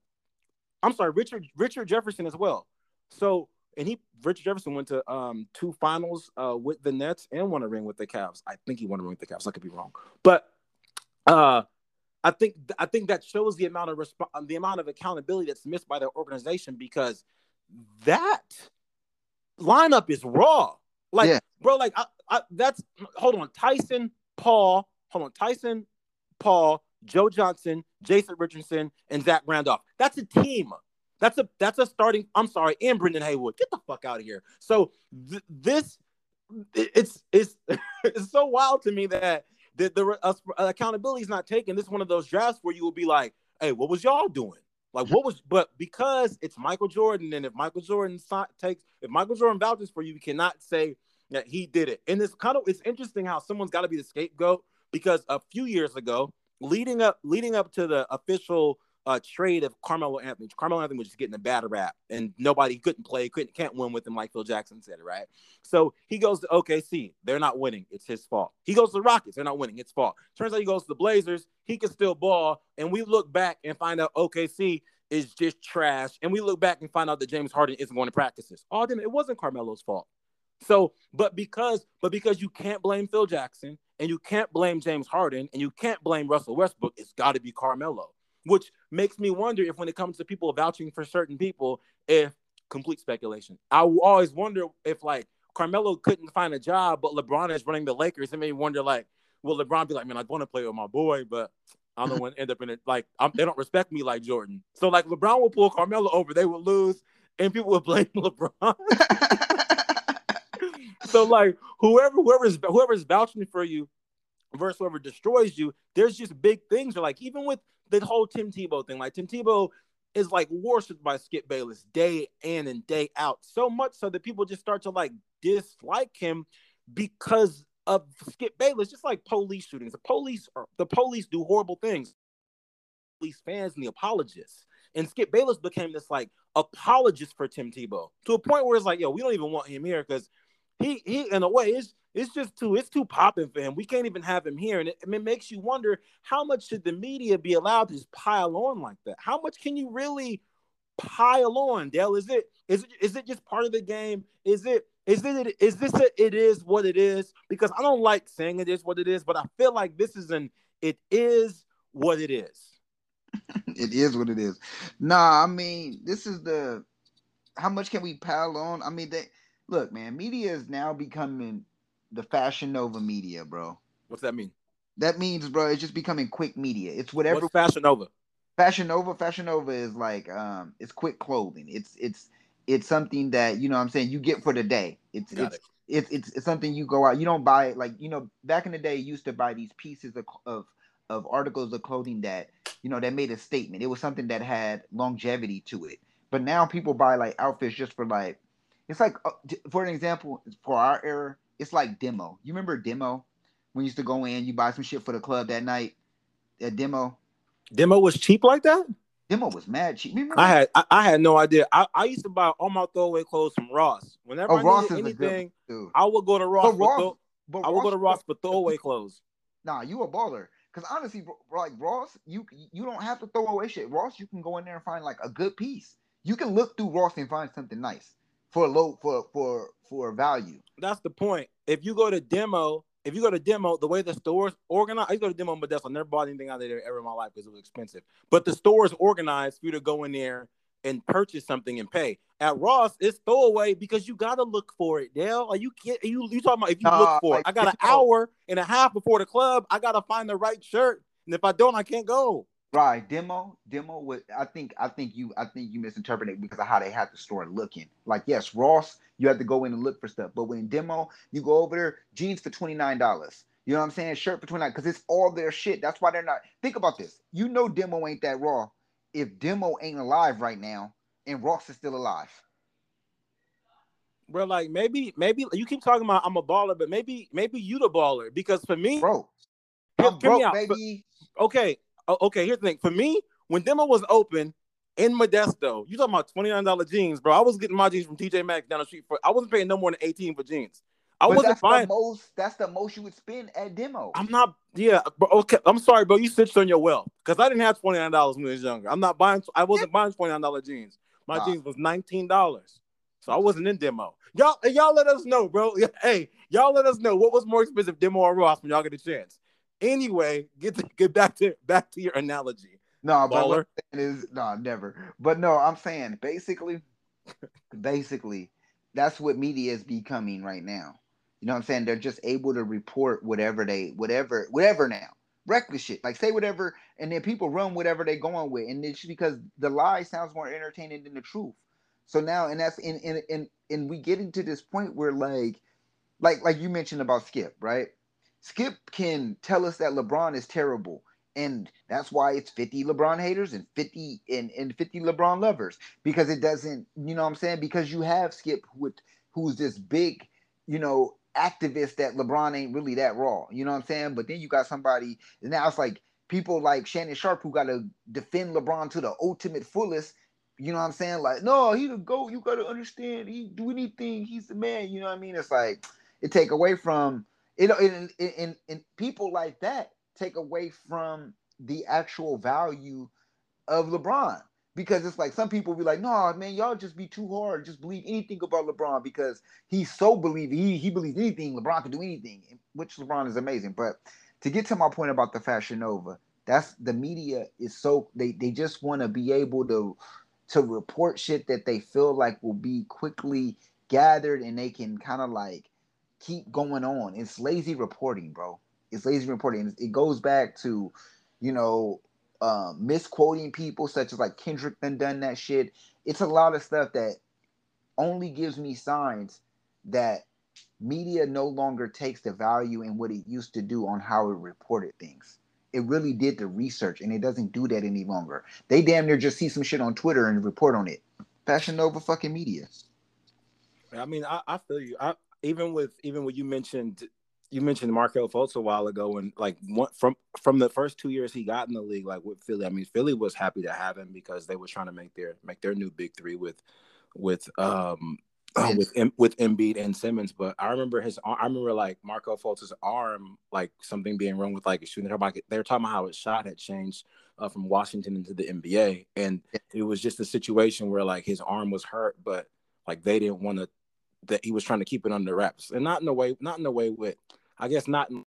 I'm sorry, Richard Richard Jefferson as well. So and he Richard Jefferson went to um two finals uh with the Nets and won a ring with the Cavs. I think he won a ring with the Cavs. I could be wrong, but uh I think I think that shows the amount of resp- the amount of accountability that's missed by their organization because that lineup is raw. Like, Yeah. bro, like I, I, that's hold on, Tyson, Paul, hold on, Tyson, Paul, Joe Johnson, Jason Richardson, and Zach Randolph. That's a team. That's a that's a starting. I'm sorry, and Brendan Haywood. Get the fuck out of here. So th- this it's it's it's so wild to me that the, the uh, accountability is not taken. This is one of those drafts where you will be like, "Hey, what was y'all doing? Like, what was?" But because it's Michael Jordan, and if Michael Jordan takes, if Michael Jordan vouches for you, you cannot say that he did it. And it's kind of it's interesting how someone's got to be the scapegoat because a few years ago, leading up leading up to the official uh, trade of Carmelo Anthony. Carmelo Anthony was just getting a bad rap, and nobody couldn't play, couldn't can't win with him like Phil Jackson said, right? So he goes to OKC. They're not winning. It's his fault. He goes to the Rockets. They're not winning. It's fault. Turns out he goes to the Blazers. He can still ball. And we look back and find out OKC is just trash. And we look back and find out that James Harden isn't going to practices. Oh, damn, it wasn't Carmelo's fault. So, but because, but because you can't blame Phil Jackson and you can't blame James Harden and you can't blame Russell Westbrook, it's got to be Carmelo. Which makes me wonder if, when it comes to people vouching for certain people, if complete speculation. I will always wonder if like Carmelo couldn't find a job, but LeBron is running the Lakers. It made me wonder like, will LeBron be like, man, I want to play with my boy, but I don't want to end up in it. Like, I'm, they don't respect me like Jordan. So like, LeBron will pull Carmelo over, they will lose, and people will blame LeBron. so like whoever whoever's whoever's vouching for you versus whoever destroys you, there's just big things. Or like even with the whole Tim Tebow thing, like Tim Tebow is like worshipped by Skip Bayless day in and day out, so much so that people just start to like dislike him because of Skip Bayless. Just like police shootings, the police are the police do horrible things. Police fans and the apologists. And Skip Bayless became this like apologist for Tim Tebow to a point where it's like, yo, we don't even want him here because he he in a way is it's just too it's too popping for him. We can't even have him here, and it, it, makes you wonder how much should the media be allowed to just pile on like that? How much can you really pile on, Dale? Is it is it is it just part of the game? Is it is it is this a, it is what it is? Because I don't like saying it is what it is, but I feel like this is an it is what it is. it is what it is. Nah, I mean, this is the how much can we pile on? I mean, they look, man, media is now becoming the Fashion Nova media, bro. What's that mean? That means, bro, it's just becoming quick media. It's whatever What's Fashion Nova. Fashion Nova, Fashion Nova is like um it's quick clothing. It's it's it's something that, you know what I'm saying, you get for the day. It's Got it's it. It's, it's, it's something you go out. You don't buy it like you know. Back in the day, you used to buy these pieces of, of of articles of clothing that you know that made a statement. It was something that had longevity to it. But now people buy like outfits just for like it's like uh, for an example for our era, it's like demo. You remember demo when you used to go in, you buy some shit for the club that night. At demo, demo was cheap like that. Demo was mad cheap. Remember? I had I, I, had no idea. I, I used to buy all my throwaway clothes from Ross. Whenever oh, I Ross needed anything, I would go to Ross. But Ross, but I would Ross, go to Ross for throwaway clothes. Nah, you a baller. Cause honestly, like Ross, you you don't have to throw away shit. Ross, you can go in there and find like a good piece. You can look through Ross and find something nice for low for for for value. That's the point. If you go to demo, if you go to demo, the way the stores organized, I go to demo Modesto. I never bought anything out of there ever in my life because it was expensive. But the stores organized for you to go in there and purchase something and pay. At Ross, it's throwaway because you gotta look for it, Dale. Are you get you you talking about if you uh, look for it? I got an hour and a half before the club. I gotta find the right shirt, and if I don't, I can't go. Right, demo, demo. What I think, I think you, I think you misinterpreted because of how they had the store looking. Like, yes, Ross, you have to go in and look for stuff, but when demo, you go over there, jeans for twenty nine dollars. You know what I'm saying? Shirt for twenty nine because it's all their shit. That's why they're not. Think about this. You know, demo ain't that raw. If demo ain't alive right now, and Ross is still alive. Bro, like maybe, maybe you keep talking about I'm a baller, but maybe, maybe you the baller because for me, bro, I'm broke, baby. Okay, Oh, okay. Here's the thing. For me, when demo was open in Modesto, you talking about twenty nine dollar jeans, bro. I was getting my jeans from TJ Maxx down the street for. I wasn't paying no more than eighteen for jeans. I but wasn't that's buying. The most, that's the most you would spend at demo. I'm not. Yeah, but okay. I'm sorry, bro. You switched on your wealth because I didn't have twenty nine dollars when I was younger. I'm not buying. I wasn't buying twenty nine dollar jeans. My wow. jeans was nineteen dollars, so I wasn't in demo. Y'all, y'all let us know, bro. Hey, y'all let us know what was more expensive, demo or Ross, when y'all get a chance. Anyway, get to, get back to back to your analogy. No, but what is no, never. But no, I'm saying basically, basically, that's what media is becoming right now. You know what I'm saying? They're just able to report whatever they, whatever, whatever now. Reckless shit. Like say whatever, and then people run whatever they're going with. And it's because the lie sounds more entertaining than the truth. So now, and that's and and and, and we get into this point where like, like like you mentioned about Skip, right? Skip can tell us that LeBron is terrible. And that's why it's 50 LeBron haters and 50 and, and 50 LeBron lovers. Because it doesn't, you know what I'm saying? Because you have Skip who, who's this big, you know, activist that LeBron ain't really that raw. You know what I'm saying? But then you got somebody, and now it's like people like Shannon Sharpe who got to defend LeBron to the ultimate fullest. You know what I'm saying? Like, no, he the GOAT. You got to understand. He do anything. He's the man. You know what I mean? It's like it take away from it. And, and, and people like that take away from the actual value of LeBron because it's like some people be like, "No, man, y'all just be too hard. Just believe anything about LeBron because he's so believe he he believes anything. LeBron can do anything, which LeBron is amazing." But to get to my point about the Fashion Nova, that's the media is so they they just want to be able to to report shit that they feel like will be quickly gathered and they can kind of like keep going on. It's lazy reporting, bro. It's lazy reporting. It goes back to, you know, um, misquoting people such as like Kendrick done done that shit. It's a lot of stuff that only gives me signs that media no longer takes the value in what it used to do on how it reported things. It really did the research and it doesn't do that any longer. They damn near just see some shit on Twitter and report on it. Fashion Nova fucking media. I mean, I, I feel you. I even with even when you mentioned you mentioned Markelle Fultz a while ago, and like one, from from the first two years he got in the league, like with Philly. I mean, Philly was happy to have him because they were trying to make their make their new big three with with um uh, with with Embiid and Simmons. But I remember his I remember like Markelle Fultz's arm, like something being wrong with like shooting. They were, they were talking about how his shot had changed uh, from Washington into the NBA, and it was just a situation where like his arm was hurt, but like they didn't want to that he was trying to keep it under wraps, and not in a way, not in a way with, I guess not in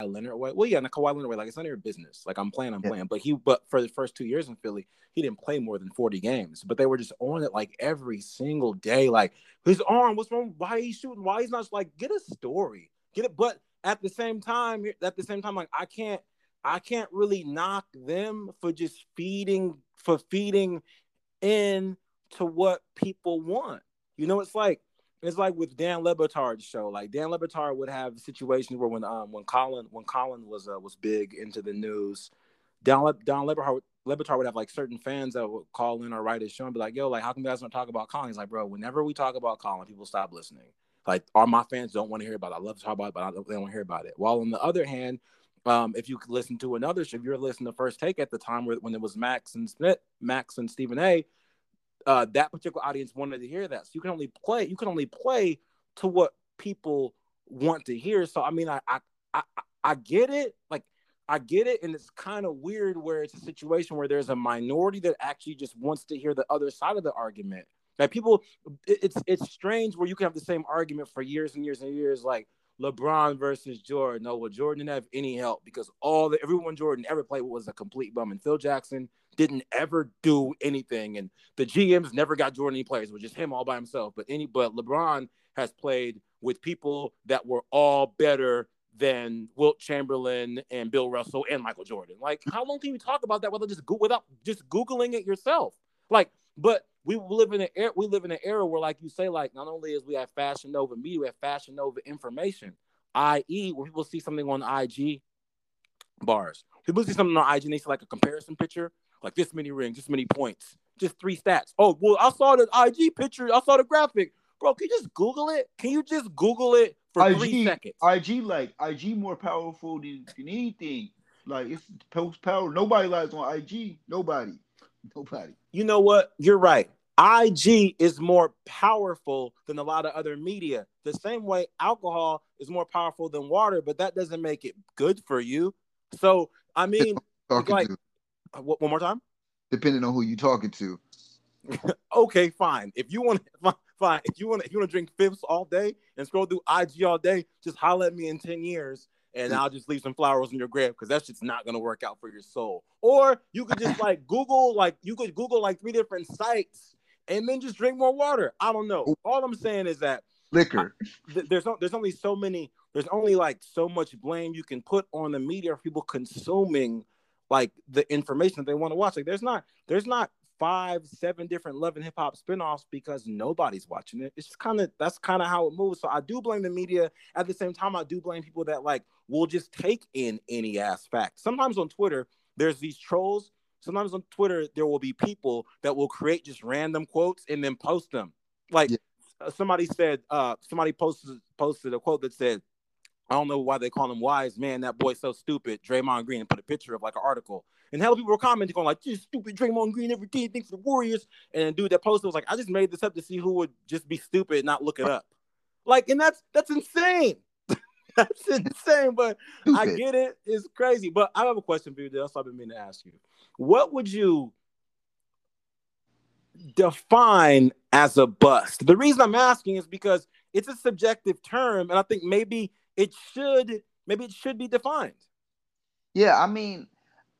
a Leonard way. Well, yeah, in a Kawhi Leonard way, like it's none of your business. Like I'm playing, I'm yeah. playing. But he, but for the first two years in Philly, he didn't play more than 40 games. But they were just on it like every single day. Like his arm, what's wrong? Why he's shooting? Why he's not like get a story, get it. But at the same time, at the same time, like I can't, I can't really knock them for just feeding for feeding in to what people want. You know, it's like it's like with Dan Le Batard's show. Like Dan Le Batard would have situations where when um when Colin when Colin was uh, was big into the news, Dan Le, Dan Le Batard, Le Batard would have like certain fans that would call in or write his show and be like, "Yo, like how come you guys don't talk about Colin?" He's like, "Bro, whenever we talk about Colin, people stop listening. Like, all my fans don't want to hear about it. I love to talk about it, but don't, they don't want to hear about it." While on the other hand, um, if you listen to another show, if you're listening to First Take at the time where, when it was Max and Smith, Max and Stephen A uh, that particular audience wanted to hear that. So you can only play you can only play to what people want to hear. So I mean, I I I, I get it. Like I get it, and it's kind of weird where it's a situation where there's a minority that actually just wants to hear the other side of the argument. Like people, it's it's strange where you can have the same argument for years and years and years. Like LeBron versus Jordan. No, well, Jordan didn't have any help because all the everyone Jordan ever played was a complete bum, and Phil Jackson didn't ever do anything, and the GMs never got Jordan any players. It was just him all by himself. But any, but LeBron has played with people that were all better than Wilt Chamberlain and Bill Russell and Michael Jordan. Like, how long can you talk about that without just go without just googling it yourself? Like, but we live in an era. We live in an era where, like you say, like not only is we have Fashion Nova media, we have Fashion Nova information, i.e., when people see something on IG bars. People see something on IG and they see like a comparison picture, like this many rings, this many points, just three stats. Oh, well, I saw the IG picture, I saw the graphic. Bro, can you just Google it? Can you just Google it for IG, three seconds? IG like IG more powerful than, than anything. Like it's post power. Nobody lies on IG. Nobody. Nobody. You know what? You're right. IG is more powerful than a lot of other media. The same way alcohol is more powerful than water, but that doesn't make it good for you. So, I mean, like, to. Uh, one more time. Depending on who you're talking to. okay, fine. If you want, fine. If you want, if you want to drink fifths all day and scroll through IG all day, just holler at me in ten years, and I'll just leave some flowers in your grave because that's just not gonna work out for your soul. Or you could just like Google, like you could Google like three different sites and then just drink more water. I don't know. All I'm saying is that liquor. I, there's no, there's only so many. There's only like so much blame you can put on the media for people consuming like the information that they want to watch. Like there's not there's not five, seven different love and hip hop spinoffs because nobody's watching it. It's just kind of that's kind of how it moves. So I do blame the media. At the same time, I do blame people that like will just take in any ass fact. Sometimes on Twitter, there's these trolls. Sometimes on Twitter, there will be people that will create just random quotes and then post them. Like yeah. Somebody said, uh, somebody posted posted a quote that said, I don't know why they call him Wiseman. That boy's so stupid. Draymond Green and put a picture of like an article. And hell, people were commenting going like, just stupid Draymond Green every day thinks the Warriors. And dude that posted was like, I just made this up to see who would just be stupid and not look it up. Like, and that's that's insane. that's insane. But stupid. I get it. It's crazy. But I have a question for you. That's what I've been meaning to ask you. What would you define as a bust? The reason I'm asking is because it's a subjective term, and I think maybe it should maybe it should be defined. Yeah, I mean,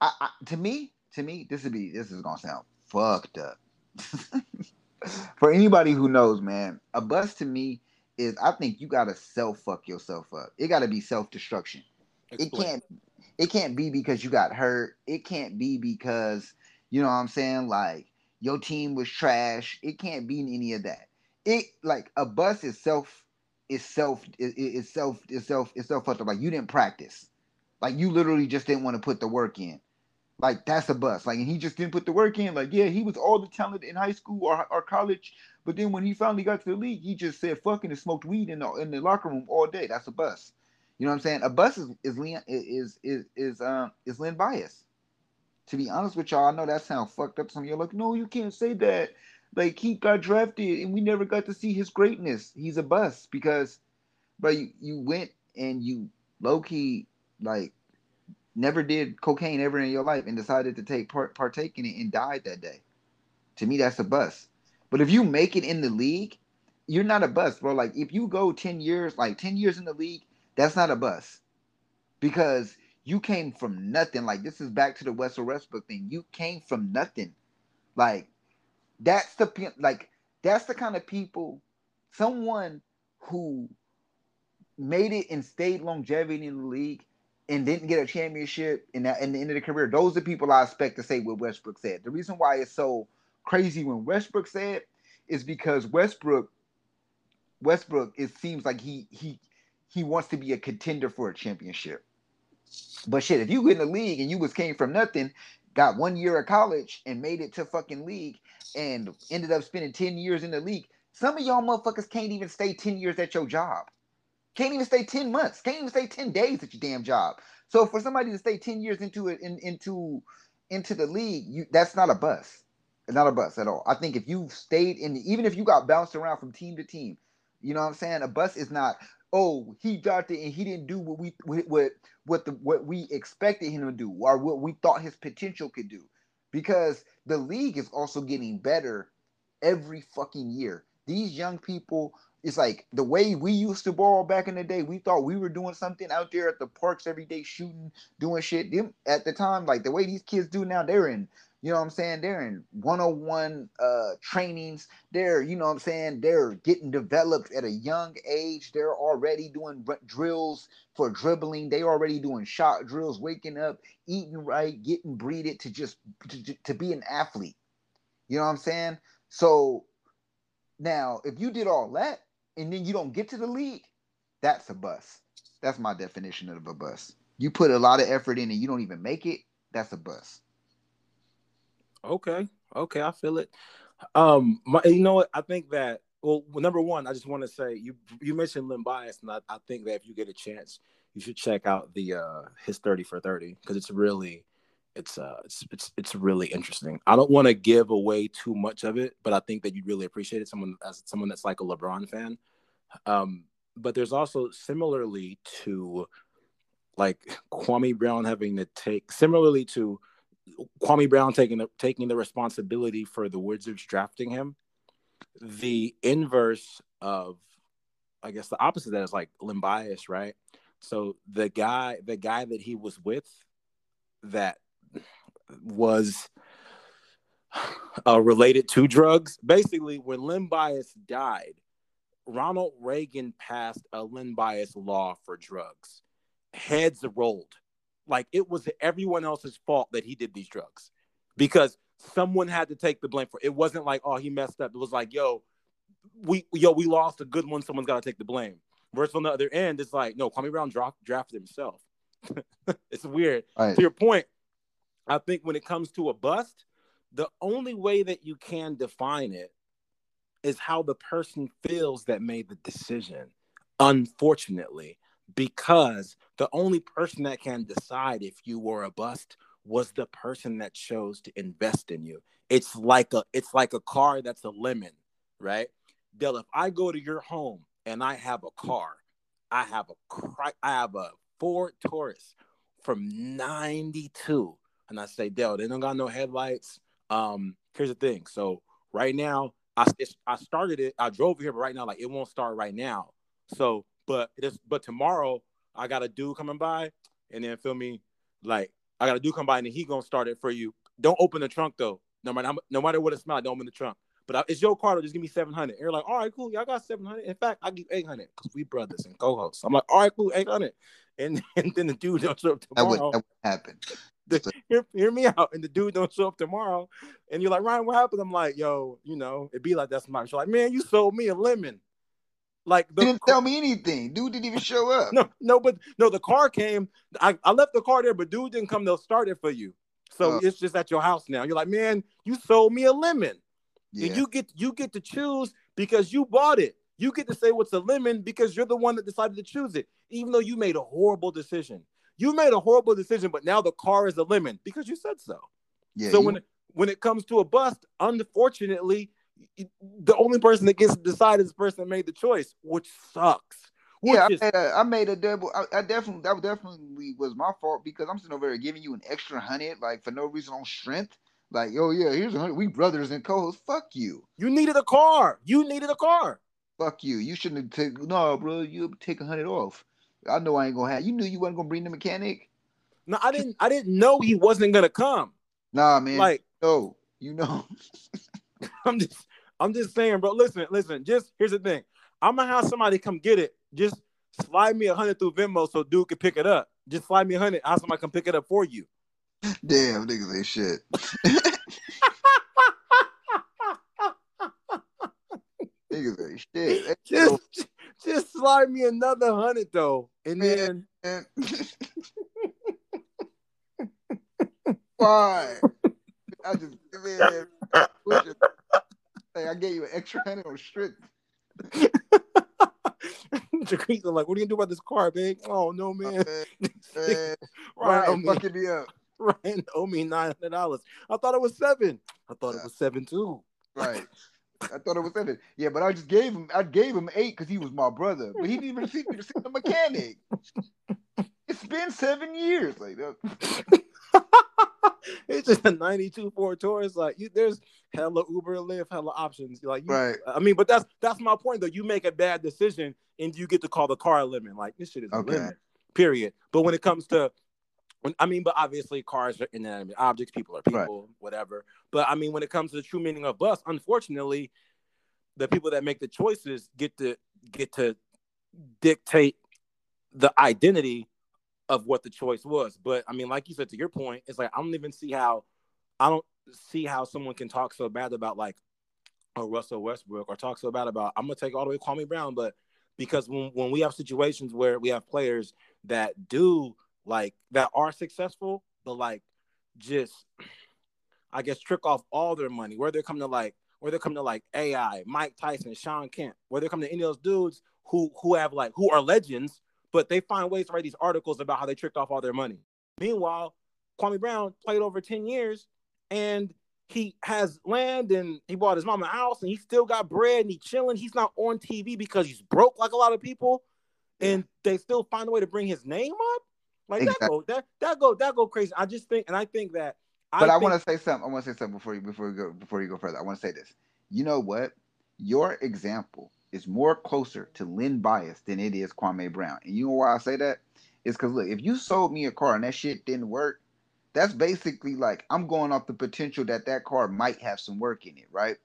I, I, to me, to me, this would be this is gonna sound fucked up. For anybody who knows, man, a bust to me is I think you gotta self fuck yourself up. It gotta be self destruction. It can't it can't be because you got hurt. It can't be because you know what I'm saying, like your team was trash. It can't be any of that. It like a bust is self is self is, is self is self is self fucked up. Like you didn't practice. Like you literally just didn't want to put the work in. Like that's a bust. Like and he just didn't put the work in. Like yeah, he was all the talent in high school or, or college, but then when he finally got to the league, he just said fucking and smoked weed in the in the locker room all day. That's a bust. You know what I'm saying? A bust is is is is is um is Len Bias. To be honest with y'all, I know that sounds fucked up. Some of y'all like, no, you can't say that. Like he got drafted and we never got to see his greatness. He's a bust because, but you, you went and you low key like never did cocaine ever in your life and decided to take part partake in it and died that day. To me, that's a bust. But if you make it in the league, you're not a bust, bro. Like if you go 10 years, like 10 years in the league, that's not a bust. Because you came from nothing. Like this is back to the Western Westbrook thing. You came from nothing. Like that's the like that's the kind of people, someone who made it and stayed longevity in the league and didn't get a championship in that in the end of the career. Those are people I expect to say what Westbrook said. The reason why it's so crazy when Westbrook said is because Westbrook Westbrook it seems like he he he wants to be a contender for a championship. But shit, if you get in the league and you was came from nothing, got one year of college and made it to fucking league and ended up spending 10 years in the league. Some of y'all motherfuckers can't even stay 10 years at your job. Can't even stay 10 months. Can't even stay 10 days at your damn job. So for somebody to stay 10 years into it in, into into the league, you that's not a bust. It's not a bust at all. I think if you stayed in even if you got bounced around from team to team, you know what I'm saying? A bus is not, oh, he got and he didn't do what we what what the what we expected him to do or what we thought his potential could do. Because the league is also getting better every fucking year. These young people, it's like the way we used to ball back in the day. We thought we were doing something out there at the parks every day, shooting, doing shit. Them at the time, like the way these kids do now, they're in you know what I'm saying? They're in 101 uh, trainings. They're, you know what I'm saying? They're getting developed at a young age. They're already doing r- drills for dribbling. They already doing shot drills, waking up, eating right, getting breeded to just to, to be an athlete. You know what I'm saying? So now, if you did all that and then you don't get to the league, that's a bust. That's my definition of a bust. You put a lot of effort in and you don't even make it, that's a bust. Okay, okay, I feel it. Um, my, you know what? I think that well, number one, I just want to say you you mentioned Len Bias, and I, I think that if you get a chance, you should check out the uh his thirty for thirty because it's really it's uh it's it's it's really interesting. I don't want to give away too much of it, but I think that you really appreciate it. Someone as someone that's like a LeBron fan. Um, but there's also similarly to like Kwame Brown having to take similarly to Kwame Brown taking the, taking the responsibility for the Wizards drafting him. The inverse of, I guess, the opposite of that is like Len Bias, right? So the guy, the guy that he was with, that was uh, related to drugs. Basically, when Len Bias died, Ronald Reagan passed a Len Bias law for drugs. Heads rolled like it was everyone else's fault that he did these drugs because someone had to take the blame for it. It wasn't like, oh, he messed up. It was like, yo, we yo, we lost a good one. Someone's got to take the blame. Versus on the other end, it's like, no, Kwame Brown dropped, drafted himself. it's weird. Right. To your point, I think when it comes to a bust, the only way that you can define it is how the person feels that made the decision. Unfortunately, because the only person that can decide if you were a bust was the person that chose to invest in you. It's like a it's like a car that's a lemon, right? Dell, if I go to your home and I have a car, I have a I have a Ford Taurus from 92 and I say, Dell, they don't got no headlights. Um, here's the thing. So right now, I I started it. I drove here, but right now, like it won't start right now. So but it is but tomorrow I got a dude coming by, and then feel me, like I got a dude come by and he gonna start it for you. Don't open the trunk though. No matter no matter what it smells, don't open the trunk. But it's your car. Just give me seven hundred. You're like, all right, cool. Y'all got seven hundred. In fact, I give eight hundred because we brothers and co-hosts. I'm like, all right, cool, eight hundred. And and then the dude don't show up tomorrow. That would, that would happen. The, hear, hear me out. And the dude don't show up tomorrow. And you're like, Ryan, what happened? I'm like, yo, you know, it'd be like that's sometimes. You're like, man, you sold me a lemon. Like the didn't tell me anything. Dude didn't even show up. no, no, but no, the car came. I, I left the car there, but dude didn't come to start it for you. So Oh. it's just at your house now. You're like, man, you sold me a lemon. yeah. And you get you get to choose because you bought it. You get to say what's a lemon because you're the one that decided to choose it, even though you made a horrible decision. You made a horrible decision, but now the car is a lemon because you said so. yeah, so you- when it, when it comes to a bust, unfortunately, the only person that gets to decide is the person that made the choice, which sucks. Which yeah, I made, a, I made a double. I, I definitely that was definitely was my fault because I'm sitting over there giving you an extra hundred like for no reason on strength. Like, oh yeah, here's a hundred. We brothers and co-hosts. Fuck you. you needed a car. You needed a car. Fuck you. You shouldn't have taken. No, bro. You take a hundred off. I know I ain't gonna have. You knew you wasn't gonna bring the mechanic. No, I didn't. I didn't know he wasn't gonna come. Nah, man. Like no, you know. I'm just I'm just saying, bro. Listen, listen. Just here's the thing. I'm gonna have somebody come get it. Just slide me a hundred through Venmo so dude can pick it up. Just slide me a hundred. I'll have somebody come pick it up for you. Damn, niggas ain't shit. niggas ain't shit. Just just slide me another hundred though, and then Man. Why? I just man, push it. Hey, I gave you an extra hundred on strict. Jaquez like, what are you gonna do about this car, babe? Oh no, man. Ryan, Ryan me, fucking me up. Ryan owe me nine hundred dollars. I thought it was seven. I thought it was seven too. Right. I thought it was seven. Yeah, but I just gave him I gave him eight because he was my brother. But he didn't even see me to see the mechanic. It's been seven years. Like that. It's just a 92 Ford Taurus. Like you, there's hella Uber Lyft, hella options. Like you, Right. I mean, but that's that's my point though. You make a bad decision and you get to call the car a lemon. Like this shit is Okay. a lemon. Period. But when it comes to when, I mean, but obviously cars are inanimate objects, people are Right. people, whatever. But I mean, when it comes to the true meaning of bus, unfortunately, the people that make the choices get to get to dictate the identity of what the choice was. But I mean, like you said, to your point, it's like I don't even see how I don't see how someone can talk so bad about like a Russell Westbrook or talk so bad about I'm gonna take all the way Kwame Brown, but because when when we have situations where we have players that do like that are successful, but like just I guess trick off all their money, where they're coming to like where they're coming to like AI, Mike Tyson, Sean Kemp, where they're coming to any of those dudes who who have like who are legends, but they find ways to write these articles about how they tricked off all their money. Meanwhile, Kwame Brown played over 10 years and he has land and he bought his mom a house and he still got bread and he's chilling. He's not on TV because he's broke like a lot of people, and they still find a way to bring his name up. Like that go that that go that go crazy. I just think and I think that But I, think- want to say something. I want to say something before you before you go before you go further. I want to say this. You know what? Your example is more closer to Len Bias than it is Kwame Brown. And you know why I say that? It's because look, if you sold me a car and that shit didn't work, that's basically like I'm going off the potential that that car might have some work in it, right?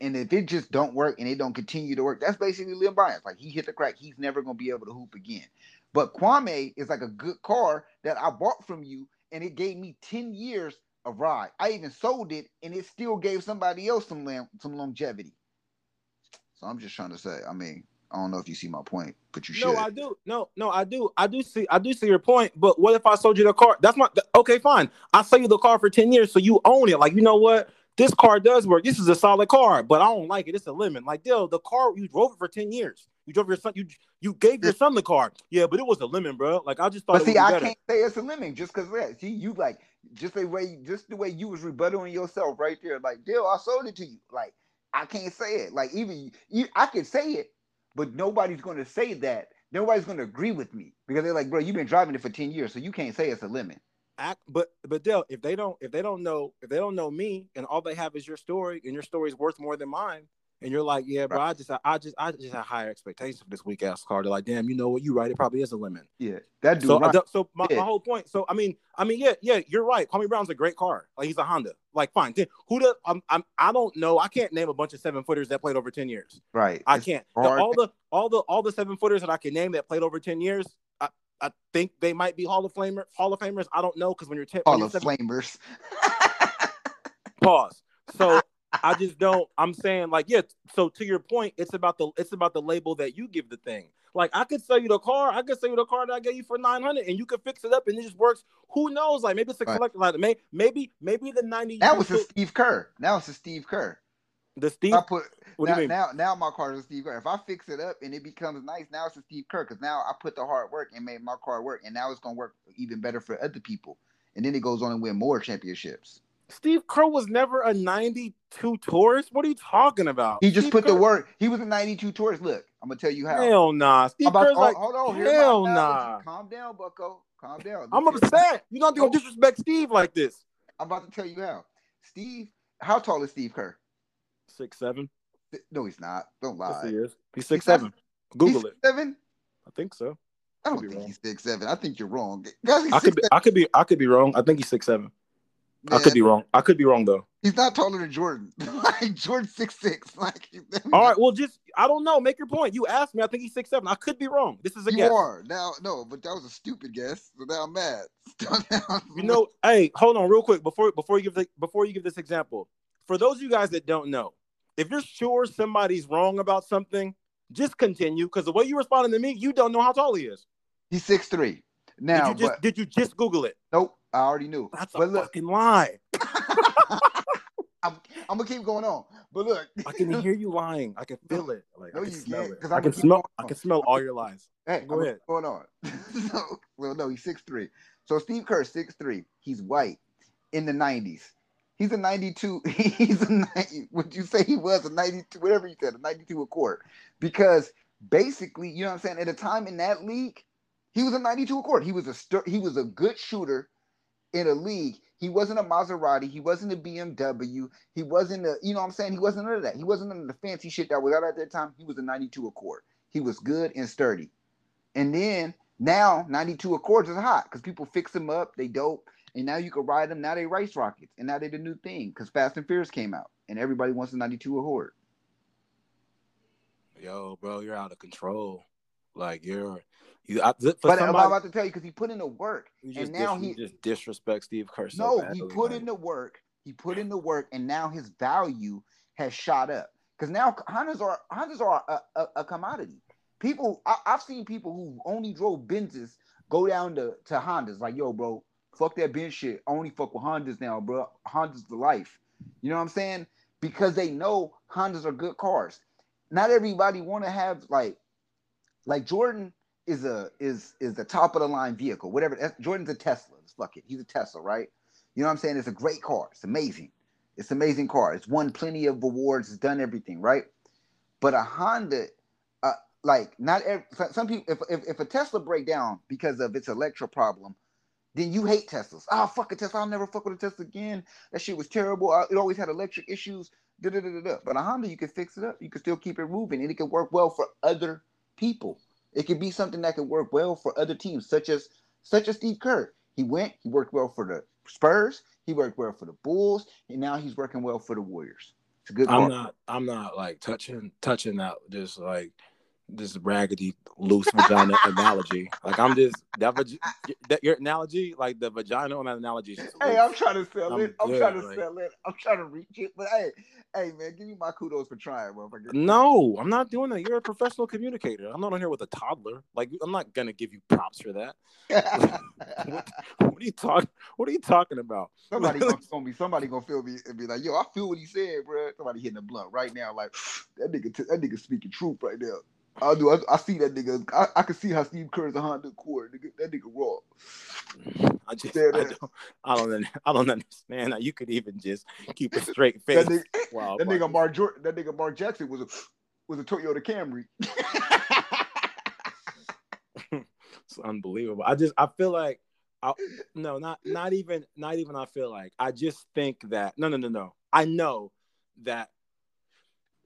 And if it just don't work and it don't continue to work, that's basically Len Bias. Like he hit the crack, he's never gonna be able to hoop again. But Kwame is like a good car that I bought from you, and it gave me 10 years of ride. I even sold it, and it still gave somebody else some some longevity. So I'm just trying to say, I mean, I don't know if you see my point, but you should. No, I do. No, no, I do. I do see. I do see your point. But what if I sold you the car? That's my. Okay, fine. I sell you the car for ten years, so you own it. Like you know what? This car does work. This is a solid car, but I don't like it. It's a lemon. Like, deal. The car you drove it for ten years. You drove your son. You you gave your son the car. Yeah, but it was a lemon, bro. Like I just thought. but see, be I can't say it's a lemon just because that. See, you like just the way just the way you was rebuttaling yourself right there. Like, deal, I sold it to you. Like, I can't say it. Like, even you, I can say it, but nobody's going to say that. Nobody's going to agree with me because they're like, bro, you've been driving it for ten years, so you can't say it's a lemon. act but but Dale, if they don't if they don't know if they don't know me and all they have is your story and your story is worth more than mine and you're like yeah bro I just I just I just had higher expectations for this weak ass car they're like damn you know what you right it probably is a lemon Yeah, that dude. so right. uh, so my, Yeah. my whole point so I mean I mean yeah yeah you're right Kwame Brown's a great car like he's a Honda like fine Then who does I'm, I'm I don't know I can't name a bunch of seven footers that played over ten years right. I It's can't The- all the all the all the seven footers that I can name that played over ten years I I think they might be Hall of Famer Hall of Famers I don't know because when you're ten Hall of seven- Flamers. Pause. So I just don't. I'm saying like, yeah. So to your point, it's about the it's about the label that you give the thing. Like I could sell you the car, I could sell you the car that I gave you for nine hundred, and you could fix it up, and it just works. Who knows? Like maybe it's a Right. collector. Like maybe maybe maybe the ninety. That was a Steve Kerr. Now it's a Steve Kerr. the Steve. I put What do now, you mean? now now my car is a Steve Kerr. If I fix it up and it becomes nice, now it's a Steve Kerr because now I put the hard work and made my car work, and now it's gonna work even better for other people. And then it goes on and win more championships. Steve Kerr was never a ninety-two Taurus. What are you talking about? He just Steve put the Kerr- work. He was a 92 Taurus. Look, I'm gonna tell you how. Hell nah. Steve about- Kerr's oh, like, hold on, hell nah. Calm down, Bucko. Calm down. I'm upset. You don't Oh. disrespect Steve like this. I'm about to tell you how. Steve, how tall is Steve Kerr? Six seven. No, he's not. Don't Yes, lie. he is. He's He's six seven. Google he's it. Seven? I think so. I don't think wrong. he's six seven. I think you're wrong. Guys, I could be. 6'7". I could be. I could be wrong. I think he's six seven. I could be wrong. I could be wrong though. He's not taller than Jordan. like Jordan six six. Like All right. Well, just I don't know. Make your point. You asked me. I think he's six seven. I could be wrong. This is a you guess. are now. No, but that was a stupid guess. So now I'm mad. You know. Hey, hold on, real quick before before you give the before you give this example. For those of you guys that don't know, if you're sure somebody's wrong about something, just continue because the way you responding to me, you don't know how tall he is. he's six three. Now, did you just but did you just Google it? I already knew. That's a look, fucking lie. I'm, I'm gonna keep going on. But look, I can hear you lying. I can feel it. Like No, I can you smell can't, it. I can smell. I can smell all your lies. Hey, Go I'm- ahead. Going on. so, well, no, he's six three. So Steve Kerr, six three. He's white in the nineties. He's a ninety two. He's a ninety. Would you say he was a ninety two? Whatever you said, a ninety two Accord, Because basically, you know what I'm saying. At a time in that league, he was a ninety two Accord. He was a stir, he was a good shooter in a league. He wasn't a Maserati. He wasn't a BMW. He wasn't a, you know what I'm saying? He wasn't none of that. He wasn't none of the fancy shit that was out at that time. He was a 92 Accord. He was good and sturdy. And then now 92 Accords is hot because people fix them up. They dope. And now you can ride them. Now they race rockets. And now they the new thing because Fast and Furious came out. And everybody wants a 92 Accord. Yo, bro, you're out of control. Like you're, you. I, for But I'm about to tell you because he put in the work. and now dis- he- just disrespect Steve Kerr. So No, badly, he put in the work. He put in the work, and now his value has shot up. Because now Hondas are Hondas are a, a, a commodity. People, I, I've seen people who only drove Benzes go down to, to Hondas. Like, yo, bro, fuck that Benz shit. I only fuck with Hondas now, bro. Hondas the life. You know what I'm saying? Because they know Hondas are good cars. Not everybody want to have like, like Jordan is a is is the top of the line vehicle. Whatever. Jordan's a Tesla. Fuck it. He's a Tesla, right? You know what I'm saying? It's a great car. It's amazing. It's an amazing car. It's won plenty of awards. It's done everything, right? But a Honda, uh, like not every, some people, if, if if a Tesla break down because of its electro problem, then you hate Teslas. Oh fuck a Tesla! I'll never fuck with a Tesla again. That shit was terrible. It always had electric issues. Da, da, da, da. But a Honda, you can fix it up. You can still keep it moving, and it can work well for other people. It could be something that could work well for other teams, such as such as Steve Kerr. He went. He worked well for the Spurs. He worked well for the Bulls, and now he's working well for the Warriors. It's a good I'm car. not. I'm not like touching touching that. Just like this raggedy loose vagina analogy. Like I'm just that, vag- that your analogy, like the vagina on that analogy. Is just Hey. I'm trying to sell I'm it. I'm good, trying to like- sell it. I'm trying to reach it. But hey, hey, man, give me my kudos for trying, motherfucker. No, I'm not doing that. You're a professional communicator. I'm not on here with a toddler. Like I'm not gonna give you props for that. What, what are you talking? What are you talking about? somebody gonna feel me. Somebody gonna feel me and be like, "Yo, I feel what he said, bro." Somebody hitting a blunt right now, like that nigga. T- that nigga speaking truth right now. I do. I, I see that nigga. I, I can see how Steve Kerr's a Honda Accord. Nigga, that nigga raw. I just I don't, I don't I don't understand how you could even just keep a straight That face. Eh, eh, nigga, Wow, that nigga Mark Jordan. That nigga Mark Jackson was a was a Toyota Camry. It's unbelievable. I just I feel like I, no, not not even not even I feel like I just think that no no no no. I know that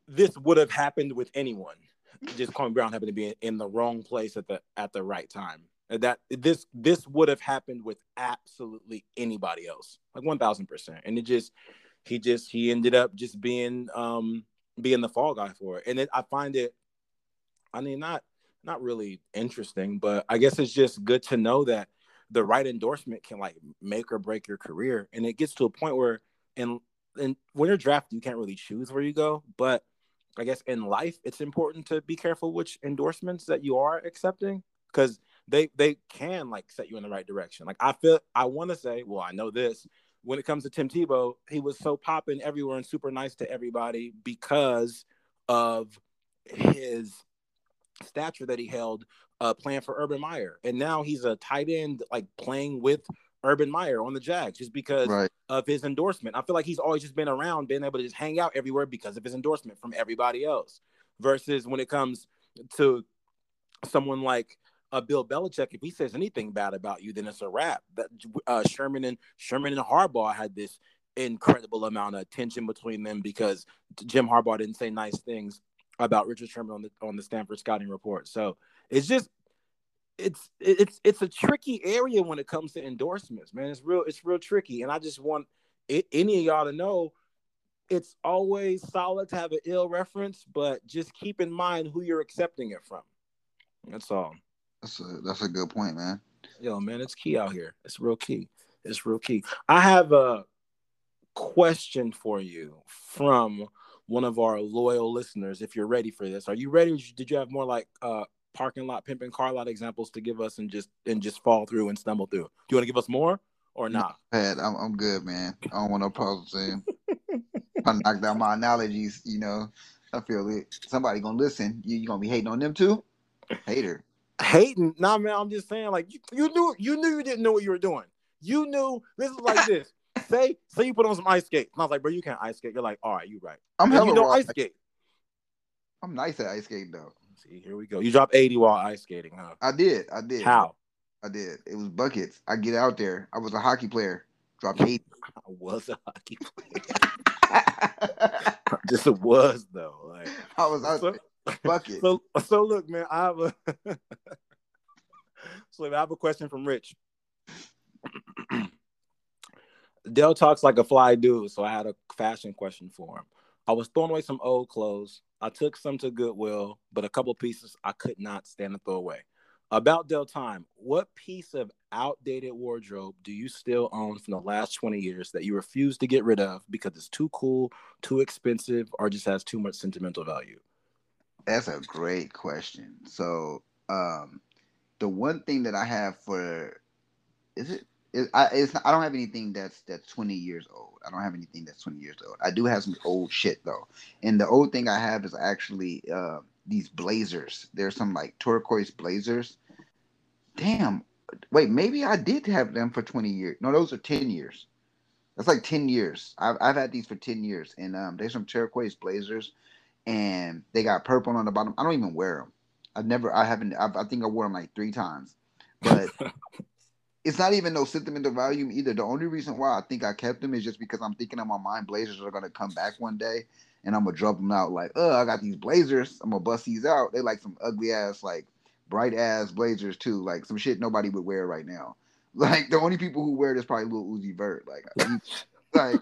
this would have happened with anyone. Just Kwame Brown happened to be in, the wrong place at the at the right time. That this this would have happened with absolutely anybody else, like one thousand percent. And it just he just he ended up just being um being the fall guy for it. And it, I find it, I mean, not not really interesting, but I guess it's just good to know that the right endorsement can like make or break your career. And it gets to a point where, and and when you're drafted, you can't really choose where you go. But I guess in life, it's important to be careful which endorsements that you are accepting because they they can like set you in the right direction. Like I feel I want to say, well, I know this. When it comes to Tim Tebow, he was so popping everywhere and super nice to everybody because of his stature that he held uh, playing for Urban Meyer, and now he's a tight end like playing with Urban Meyer on the Jags just because Right. of his endorsement. I feel like he's always just been around, being able to just hang out everywhere because of his endorsement from everybody else. Versus when it comes to someone like uh, Bill Belichick, if he says anything bad about you, then it's a wrap. That uh, Sherman and Sherman and Harbaugh had this incredible amount of tension between them because Jim Harbaugh didn't say nice things about Richard Sherman on the on the Stanford scouting report. So it's just it's it's it's a tricky area when it comes to endorsements, man. It's real it's real tricky, and I just want it, any of y'all to know it's always solid to have an ill reference, but just keep in mind who you're accepting it from. That's all. That's a that's a good point, man. Yo, man, it's key out here. It's real key. It's real key. I have a question for you from one of our loyal listeners. If you're ready for this, are you ready? Did you have more like uh parking lot pimping car lot examples to give us and just and just fall through and stumble through? Do you want to give us more or not? Pat, I'm I'm good, man. I don't want no problems. I knocked out my analogies, you know. I feel it. Somebody gonna listen. You, you gonna be hating on them too? Hater. Hating? Nah, man. I'm just saying, like you, you knew you knew you didn't know what you were doing. You knew this is like this. say say you put on some ice skates. And I was like, bro, you can't ice skate. You're like, all right, you right. I'm hella you know raw. ice skate. I'm nice at ice skating though. See, here we go. You dropped 80 while ice skating, huh? I did. I did. How? I did. It was buckets. I get out there. I was a hockey player. Dropped 80. I was a hockey player. Just it was though. Like, I was out so, there. Bucket. so, so look, man. I have a so I have a question from Rich. Dell talks like a fly dude, so I had a fashion question for him. I was throwing away some old clothes. I took some to Goodwill, but a couple pieces I could not stand to throw away. About Del Time, what piece of outdated wardrobe do you still own from the last 20 years that you refuse to get rid of because it's too cool, too expensive, or just has too much sentimental value? That's a great question. So, um, the one thing that I have for is it? Is, I it's I don't have anything that's that's twenty years old. I don't have anything that's twenty years old. I do have some old shit though, and the old thing I have is actually uh, these blazers. There's some like turquoise blazers. Damn. Wait, maybe I did have them for twenty years. No, those are ten years. That's like ten years. I've I've had these for ten years, and um, there's some turquoise blazers and they got purple on the bottom. I don't even wear them. I've never, I haven't, I, I think I wore them like three times, but it's not even no sentimental value either. The only reason why I think I kept them is just because I'm thinking in my mind Blazers are gonna come back one day, and I'm gonna drop them out like, oh, I got these Blazers. I'm gonna bust these out. They like some ugly ass, like bright ass Blazers too, like some shit nobody would wear right now. Like the only people who wear this probably Lil Uzi Vert. Like, like,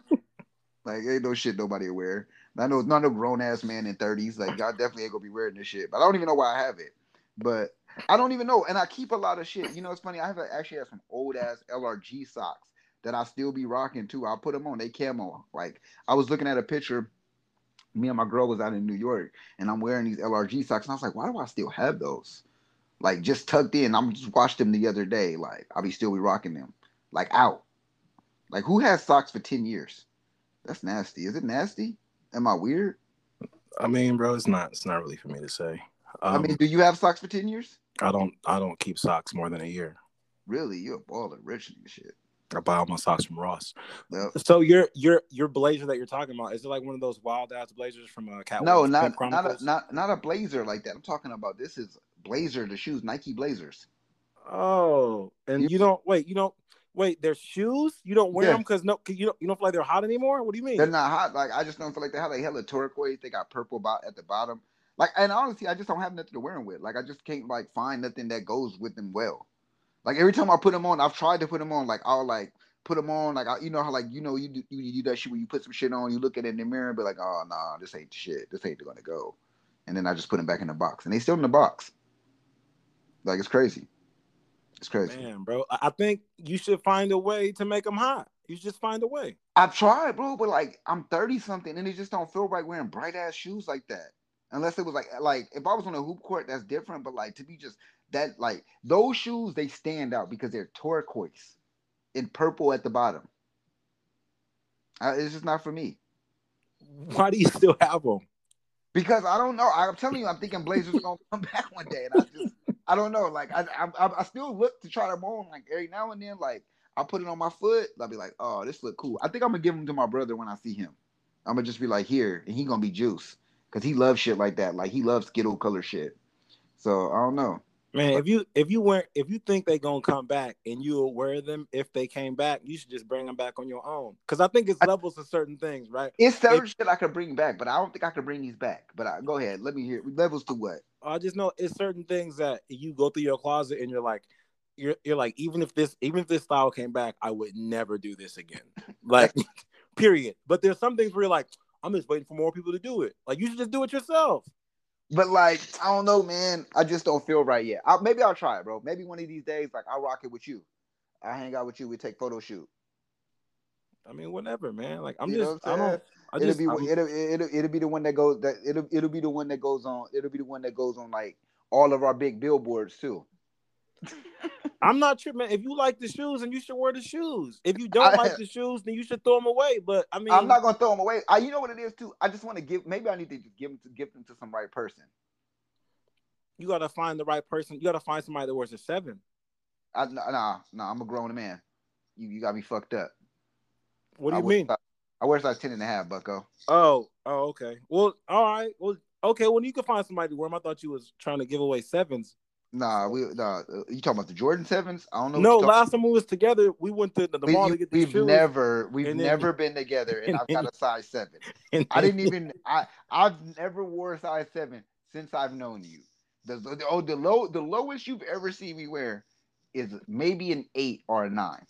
like ain't no shit nobody would wear. I know it's not a grown ass man in 30s. Like y'all definitely ain't gonna be wearing this shit. But I don't even know why I have it. But I don't even know. And I keep a lot of shit. You know, it's funny. I have a, actually have some old ass LRG socks that I still be rocking too. I'll put them on. They camo. Like I was looking at a picture. Me and my girl was out in New York, and I'm wearing these LRG socks, and I was like, why do I still have those? Like just tucked in. I'm just watched them the other day. Like I'll be still be rocking them. Like out. Like who has socks for 10 years? That's nasty. Is it nasty? Am I weird? I mean, bro, it's not it's not really for me to say. Um, I mean, do you have socks for 10 years? I don't I don't keep socks more than a year. Really? You're a baller, rich and shit. I buy all my socks from Ross. Well, So your your your blazer that you're talking about is it like one of those wild ass blazers from uh, Cat? no, not not a, not not a blazer like that. I'm talking about this is blazer, the shoes, Nike Blazers. Oh, and You- you don't wait. You don't wait. Their shoes. You don't wear Yeah. them because no, 'cause you don't you don't feel like they're hot anymore. What do you mean? They're not hot. Like I just don't feel like they have like hella turquoise. They got purple about at the bottom. Like and honestly, I just don't have nothing to wear them with. Like I just can't like find nothing that goes with them well. Like every time I put them on, I've tried to put them on. Like I'll like put them on. Like I, you know how like you know you do, you do that shit where you put some shit on, you look at it in the mirror and be like, oh nah, this ain't shit. This ain't gonna go. And then I just put them back in the box, and they still in the box. Like it's crazy. It's crazy. Man, bro, I I think you should find a way to make them hot. You just find a way. I've tried, bro, but like I'm 30 something and it just don't feel right wearing bright ass shoes like that. Unless it was like like if I was on a hoop court, that's different. But like to be just that like those shoes, they stand out because they're turquoise and purple at the bottom. Uh, it's just not for me. Why do you still have them? Because I don't know. I'm telling you, I'm thinking Blazers are gonna come back one day, and I just I don't know. Like I I, I still look to try them on like every now and then. Like I'll put it on my foot. I'll be like, oh, this look cool. I think I'm gonna give them to my brother when I see him. I'm gonna just be like, here, and he gonna be juice because he loves shit like that. Like he loves Skittle color shit. So I don't know. Man, if you if you weren't if you think they're gonna come back and you'll wear them if they came back, you should just bring them back on your own. Because I think it's levels of certain things, right? It's certain shit I could bring back, but I don't think I could bring these back. But I, go ahead, let me hear levels to what. I just know it's certain things that you go through your closet and you're like, you're you're like, even if this even if this style came back, I would never do this again. Like, period. But there's some things where you're like, I'm just waiting for more people to do it. Like you should just do it yourself. But like, I don't know, man. I just don't feel right yet. i maybe I'll try it, bro. Maybe one of these days, like I'll rock it with you. I hang out with you. We take photo shoot. I mean, whatever, man. Like I'm You just, what I I'm don't. I it'll just, be I'm- it'll, it'll it'll be the one that goes that it'll it'll be the one that goes on it'll be the one that goes on like all of our big billboards too. I'm not tripping. man. If you like the shoes, and you should wear the shoes. If you don't I- like the shoes, then you should throw them away. But I mean, I'm not gonna throw them away. I, you know what it is too. I just want to give. Maybe I need to just give them to give them to some right person. you gotta find the right person. You gotta find somebody that wears a seven. I, nah, nah, I'm a grown man. You you got me fucked up. What do you wear mean? size- I wear size 10 and a half, Bucko. Oh, oh, okay. Well, all right. Well, okay. Well, you can find somebody to wear them. I thought you was trying to give away sevens. Nah, we nah. uh, You talking about the Jordan sevens? I don't know. No, last time we was together, we went to the, the we, mall to get these we've shoes. never we've then- never been together, and and I've got a size seven. and I didn't even I I've never wore a size seven since I've known you. The, the oh the low the lowest you've ever seen me wear is maybe an eight or a nine.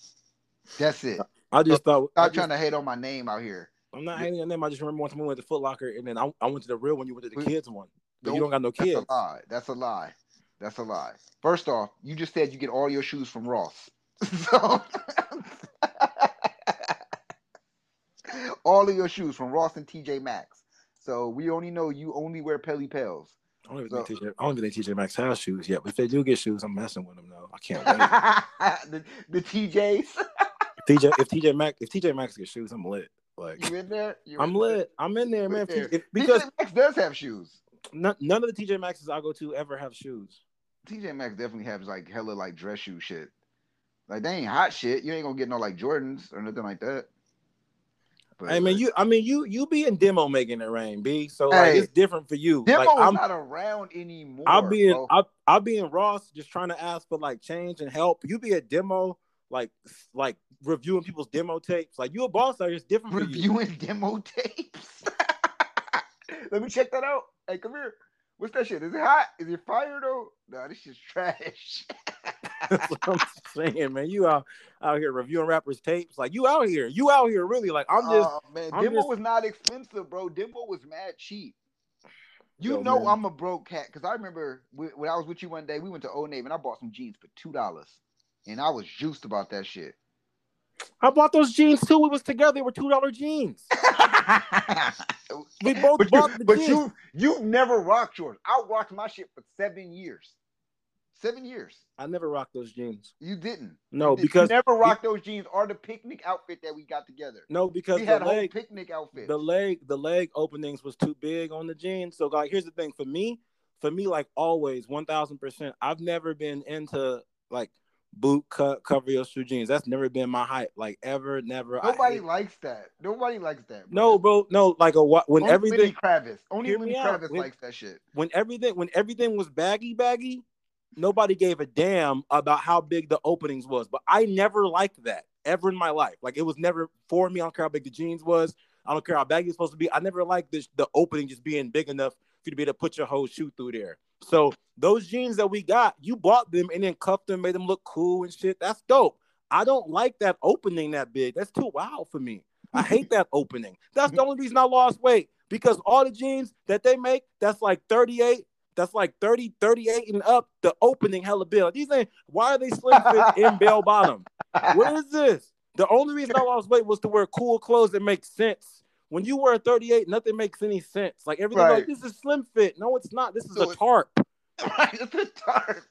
That's it. I just thought. I Stop just, trying to hate on my name out here. I'm not hating on them. I just remember once we went to Foot Locker, and then I, I went to the real one. You went to the We- kids one, but you don't got no kids. That's a lie. That's a lie. That's a lie. First off, you just said you get all your shoes from Ross. So all of your shoes from Ross and TJ Maxx. So we only know you only wear Pelly Pels. I don't So- think TJ. I don't even think TJ Maxx has shoes yet. But if they do get shoes, I'm messing with them though. I can't wait. the, the TJs. TJ, if TJ Maxx, if TJ Maxx gets shoes, I'm lit. Like You in there? You I'm in there? lit. I'm in there, man. there. If- because TJ Maxx does have shoes. none, none of the TJ Maxxes I go to ever have shoes. TJ Maxx definitely has like hella like dress shoe shit. Like they ain't hot shit. You ain't gonna get no like Jordans or nothing like that. But, I mean, like, you. I mean, you. You be in demo making it rain, b. So like, Hey, it's different for you. Demo's like I'm. not around anymore. I'll be in. I'll, I'll be in Ross, just trying to ask for like change and help. You be a demo, like like reviewing people's demo tapes. Like you a boss, here, it's different reviewing demo tapes. Let me check that out. Hey, come here. What's that shit? Is it hot? Is it fire though? Nah, this shit's trash. That's what I'm saying, man. You out out here reviewing rappers' tapes. Like you out here. You out here, really. Like I'm just. oh man, I'm demo just- was not expensive, bro. Demo was mad cheap. You Yo, know man. I'm a broke cat because I remember when I was with you one day, we went to Old Navy and I bought some jeans for two dollars, and I was juiced about that shit. I bought those jeans too. We was together. They were two dollar jeans. We both but you, bought the but jeans. you, you've never rocked yours. I rocked my shit for seven years. Seven years. I never rocked those jeans. You didn't. No, You did- because you never rocked those jeans or the picnic outfit that we got together. no, because We the had whole leg, picnic outfits. the leg, the leg openings was too big on the jeans. So like, here's the thing for me. For me, like always, one thousand percent. I've never been into like boot cut cover your shoe jeans. That's never been my hype. Like ever, never. Nobody likes that. Nobody likes that. no, bro. No, like a what? When Only everything, Lenny Kravitz. Only Lenny. Kravitz When- likes that shit. when everything, when everything was baggy, baggy, nobody gave a damn about how big the openings was. But I never liked that ever in my life. Like it was never for me. I don't care how big the jeans was. I don't care how baggy it's supposed to be. I never liked this the opening just being big enough for you to be able to put your whole shoe through there. So those jeans that we got, you bought them and then cuffed them, made them look cool and shit. That's dope. I don't like that opening that big. That's too wild for me. I hate that opening. That's the only reason I lost weight because all the jeans that they make, that's like 38, that's like 30, 38 and up, the opening hella bill. These ain't why are they slim fit in bell bottom? What is this? The only reason I lost weight was to wear cool clothes that make sense. When you wear 38, nothing makes any sense. Like everything, Right. like this is slim fit. No, it's not. This is So a tarp. Right, it's a tarp.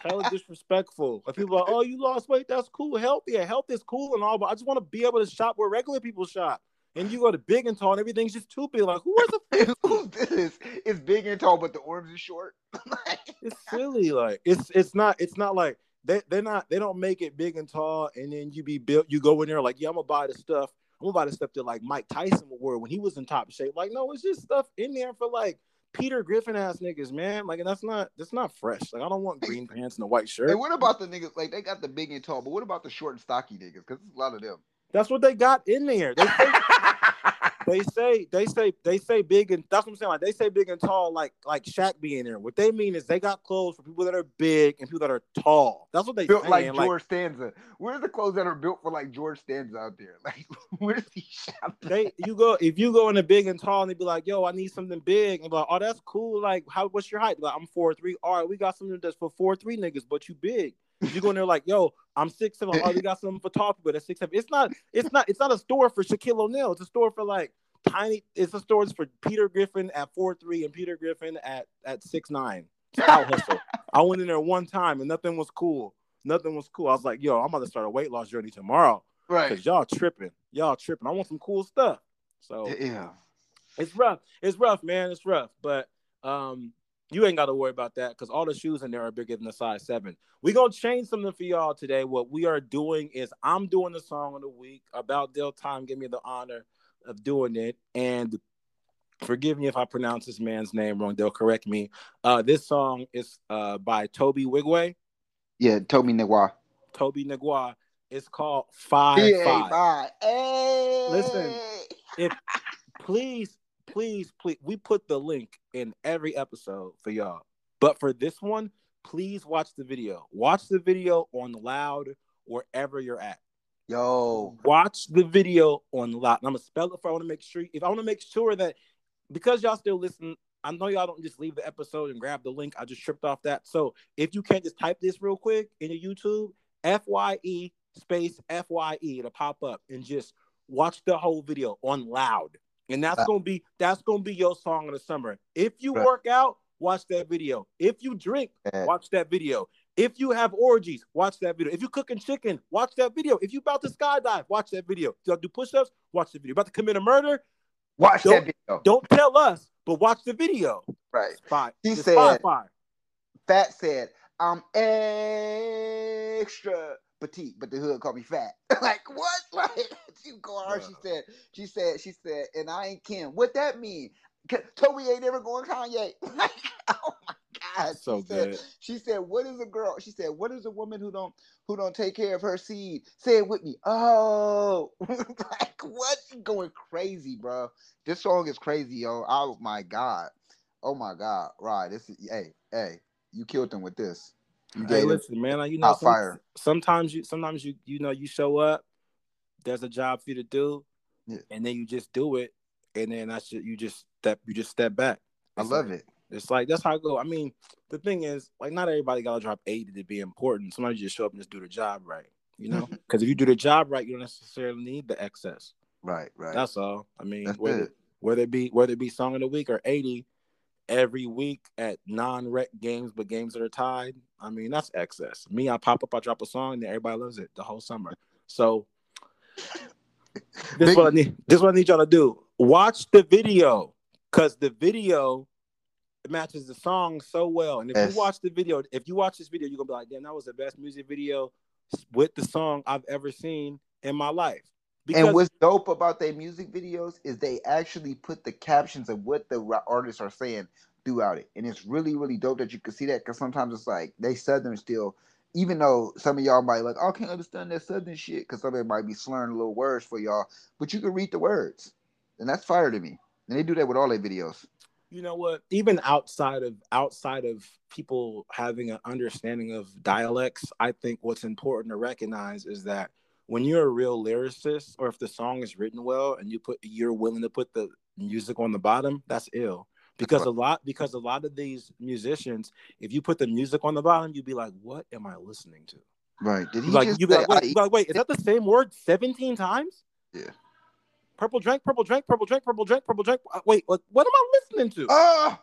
Hella disrespectful. Like people are like, oh, you lost weight. That's cool. Health, yeah, health is cool and all, but I just want to be able to shop where regular people shop. And you go to big and tall, and everything's just too big. Like, who wears a Who's this? It's big and tall, but the arms is short. it's silly. Like it's it's not it's not like they they're not they don't make it big and tall, and then you be built. You go in there like, yeah, I'm gonna buy the stuff. I'm gonna buy the stuff that like Mike Tyson would wear when he was in top shape. Like, no, it's just stuff in there for like Peter Griffin ass niggas, man. Like, and that's not that's not fresh. Like, I don't want green pants and a white shirt. and what about the niggas? Like they got the big and tall, but what about the short and stocky niggas? Because there's a lot of them. That's what they got in there. They say they say they say they say big and that's what I'm saying. Like they say big and tall, like like Shaq being there. What they mean is they got clothes for people that are big and people that are tall. That's what they built saying. like George Costanza. Where's the clothes that are built for like George Costanza out there? Like, where's he shop? they you go if you go in a big and tall and they be like, yo, I need something big, and like, oh, that's cool. Like, how what's your height? Like, I'm four three. All right, we got something that's for four three niggas, but you big. You go in there like, yo, I'm six seven. Oh, we got something for tall people that's six seven. It's not, it's not, it's not a store for Shaquille O'Neal. It's a store for like tiny. It's a store for Peter Griffin at four three and Peter Griffin at at six nine. Out hustle. I went in there one time and nothing was cool. Nothing was cool. I was like, yo, I'm about to start a weight loss journey tomorrow Right. because y'all tripping. Y'all tripping. I want some cool stuff. So Yeah. it's rough. It's rough, man. It's rough. But um, you ain't got to worry about that because all the shoes in there are bigger than a size seven. we gonna change something for y'all today. What we are doing is I'm doing the song of the week about Del Time. Give me the honor of doing it. And forgive me if I pronounce this man's name wrong. They'll correct me. Uh, this song is uh by Tobe Nwigwe. Yeah, Tobe Negwa. Tobe Negua. It's called Five Yeah, Five. bye. Hey. Listen. If please, please, please, we put the link in every episode for y'all. But for this one, please watch the video. Watch the video on loud wherever you're at. Yo. Watch the video on loud. And I'm gonna spell it for I want to make sure if I want to make sure that because y'all still listen, I know y'all don't just leave the episode and grab the link. I just tripped off that. So if you can't just type this real quick in your YouTube, F Y E space F Y E to pop up and just watch the whole video on loud. And that's gonna be that's gonna be your song of the summer. If you Right. work out, watch that video. If you drink, watch that video. If you have orgies, watch that video. If you're cooking chicken, watch that video. If you about to skydive, watch that video. If you do push-ups, watch the video. About to commit a murder, Watch that video. don't tell us, but watch the video. Right. Five. He said-. Fat said, I'm extra petite, but the hood called me fat. like what? Like she go hard. She said, she said, she said, and I ain't Kim. What that mean? Tobe ain't ever going Kanye. like, oh my God. She So said, good. she said, "What is a girl?" She said, "What is a woman who don't who don't take care of her seed?" Say it with me. Oh, like what? She going crazy, bro. This song is crazy, yo. Oh my god. Oh my god. Right. This is hey hey. You killed them with this. You Hey, listen, man. You know, some- fire. sometimes you, sometimes you, you know, you show up. There's a job for you to do, Yeah. and then you just do it, and then that's just, you just step, you just step back. I love like- it. It's like that's how I go. I mean, the thing is, like, not everybody gotta drop 80 to be important. Sometimes you just show up and just do the job right. You know, because if you do the job right, you don't necessarily need the excess. Right. Right. That's all. I mean, That's whether it. whether it be whether it be song of the week or 80 every week at non-rec games, but games that are tied. I mean, that's excess. Me, I pop up, I drop a song, and everybody loves it the whole summer. So this is what I need. This is what I need y'all to do. Watch the video because the video matches the song so well. And if Yes. you watch the video, if you watch this video, you're gonna be like, damn, that was the best music video with the song I've ever seen in my life. And what's dope about their music videos is they actually put the captions of what the artists are saying throughout it, and it's really really dope that you can see that because sometimes it's like they southern still, even though some of y'all might like, oh, I can't understand that southern shit because some of it might be slurring a little words for y'all, but you can read the words, and that's fire to me. And they do that with all their videos. you know what even outside of outside of people having an understanding of dialects i think what's important to recognize is that when you're a real lyricist or if the song is written well and you put you're willing to put the music on the bottom that's ill because a lot because a lot of these musicians if you put the music on the bottom you'd be like what am i listening to Right. Did he like just you like, wait, I you be like, wait, is that the same word 17 times? Yeah. Purple drink, purple drink, purple drink, purple drink, purple drink. Uh, Wait, what, what am I listening to? Oh,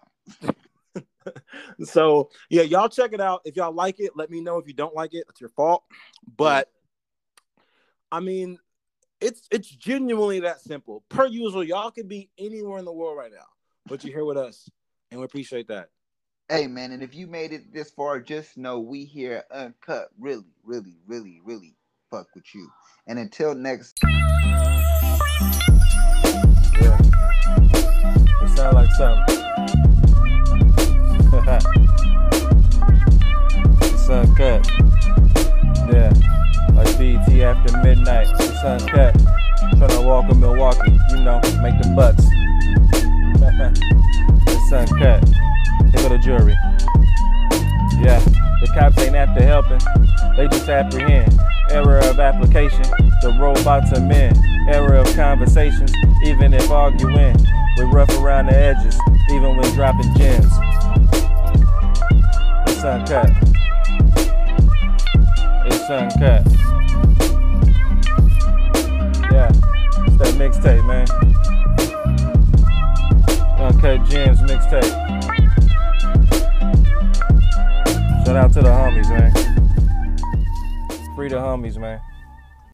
so yeah, y'all check it out. If y'all like it, let me know. If you don't like it, it's your fault. But I mean, it's it's genuinely that simple. Per usual, y'all could be anywhere in the world right now, but you're here with us, and we appreciate that. hey man, and if you made it this far, just know we here uncut. Really, really, really, really fuck with you. And until next Yeah. It sound like something. it's uncut. Yeah. Like BT after midnight. the It's uncut. Tryna walk in Milwaukee, you know, make the bucks. it's uncut. Here go the jury. Yeah, the cops ain't after helping, they just apprehend. Error of application, the robots are men. Error of conversations, even if arguing. We rough around the edges, even when dropping gems. It's uncut. It's uncut. Yeah, it's that mixtape, man. Uncut Gems mixtape. Shout out to the homies, man. Free the homies, man.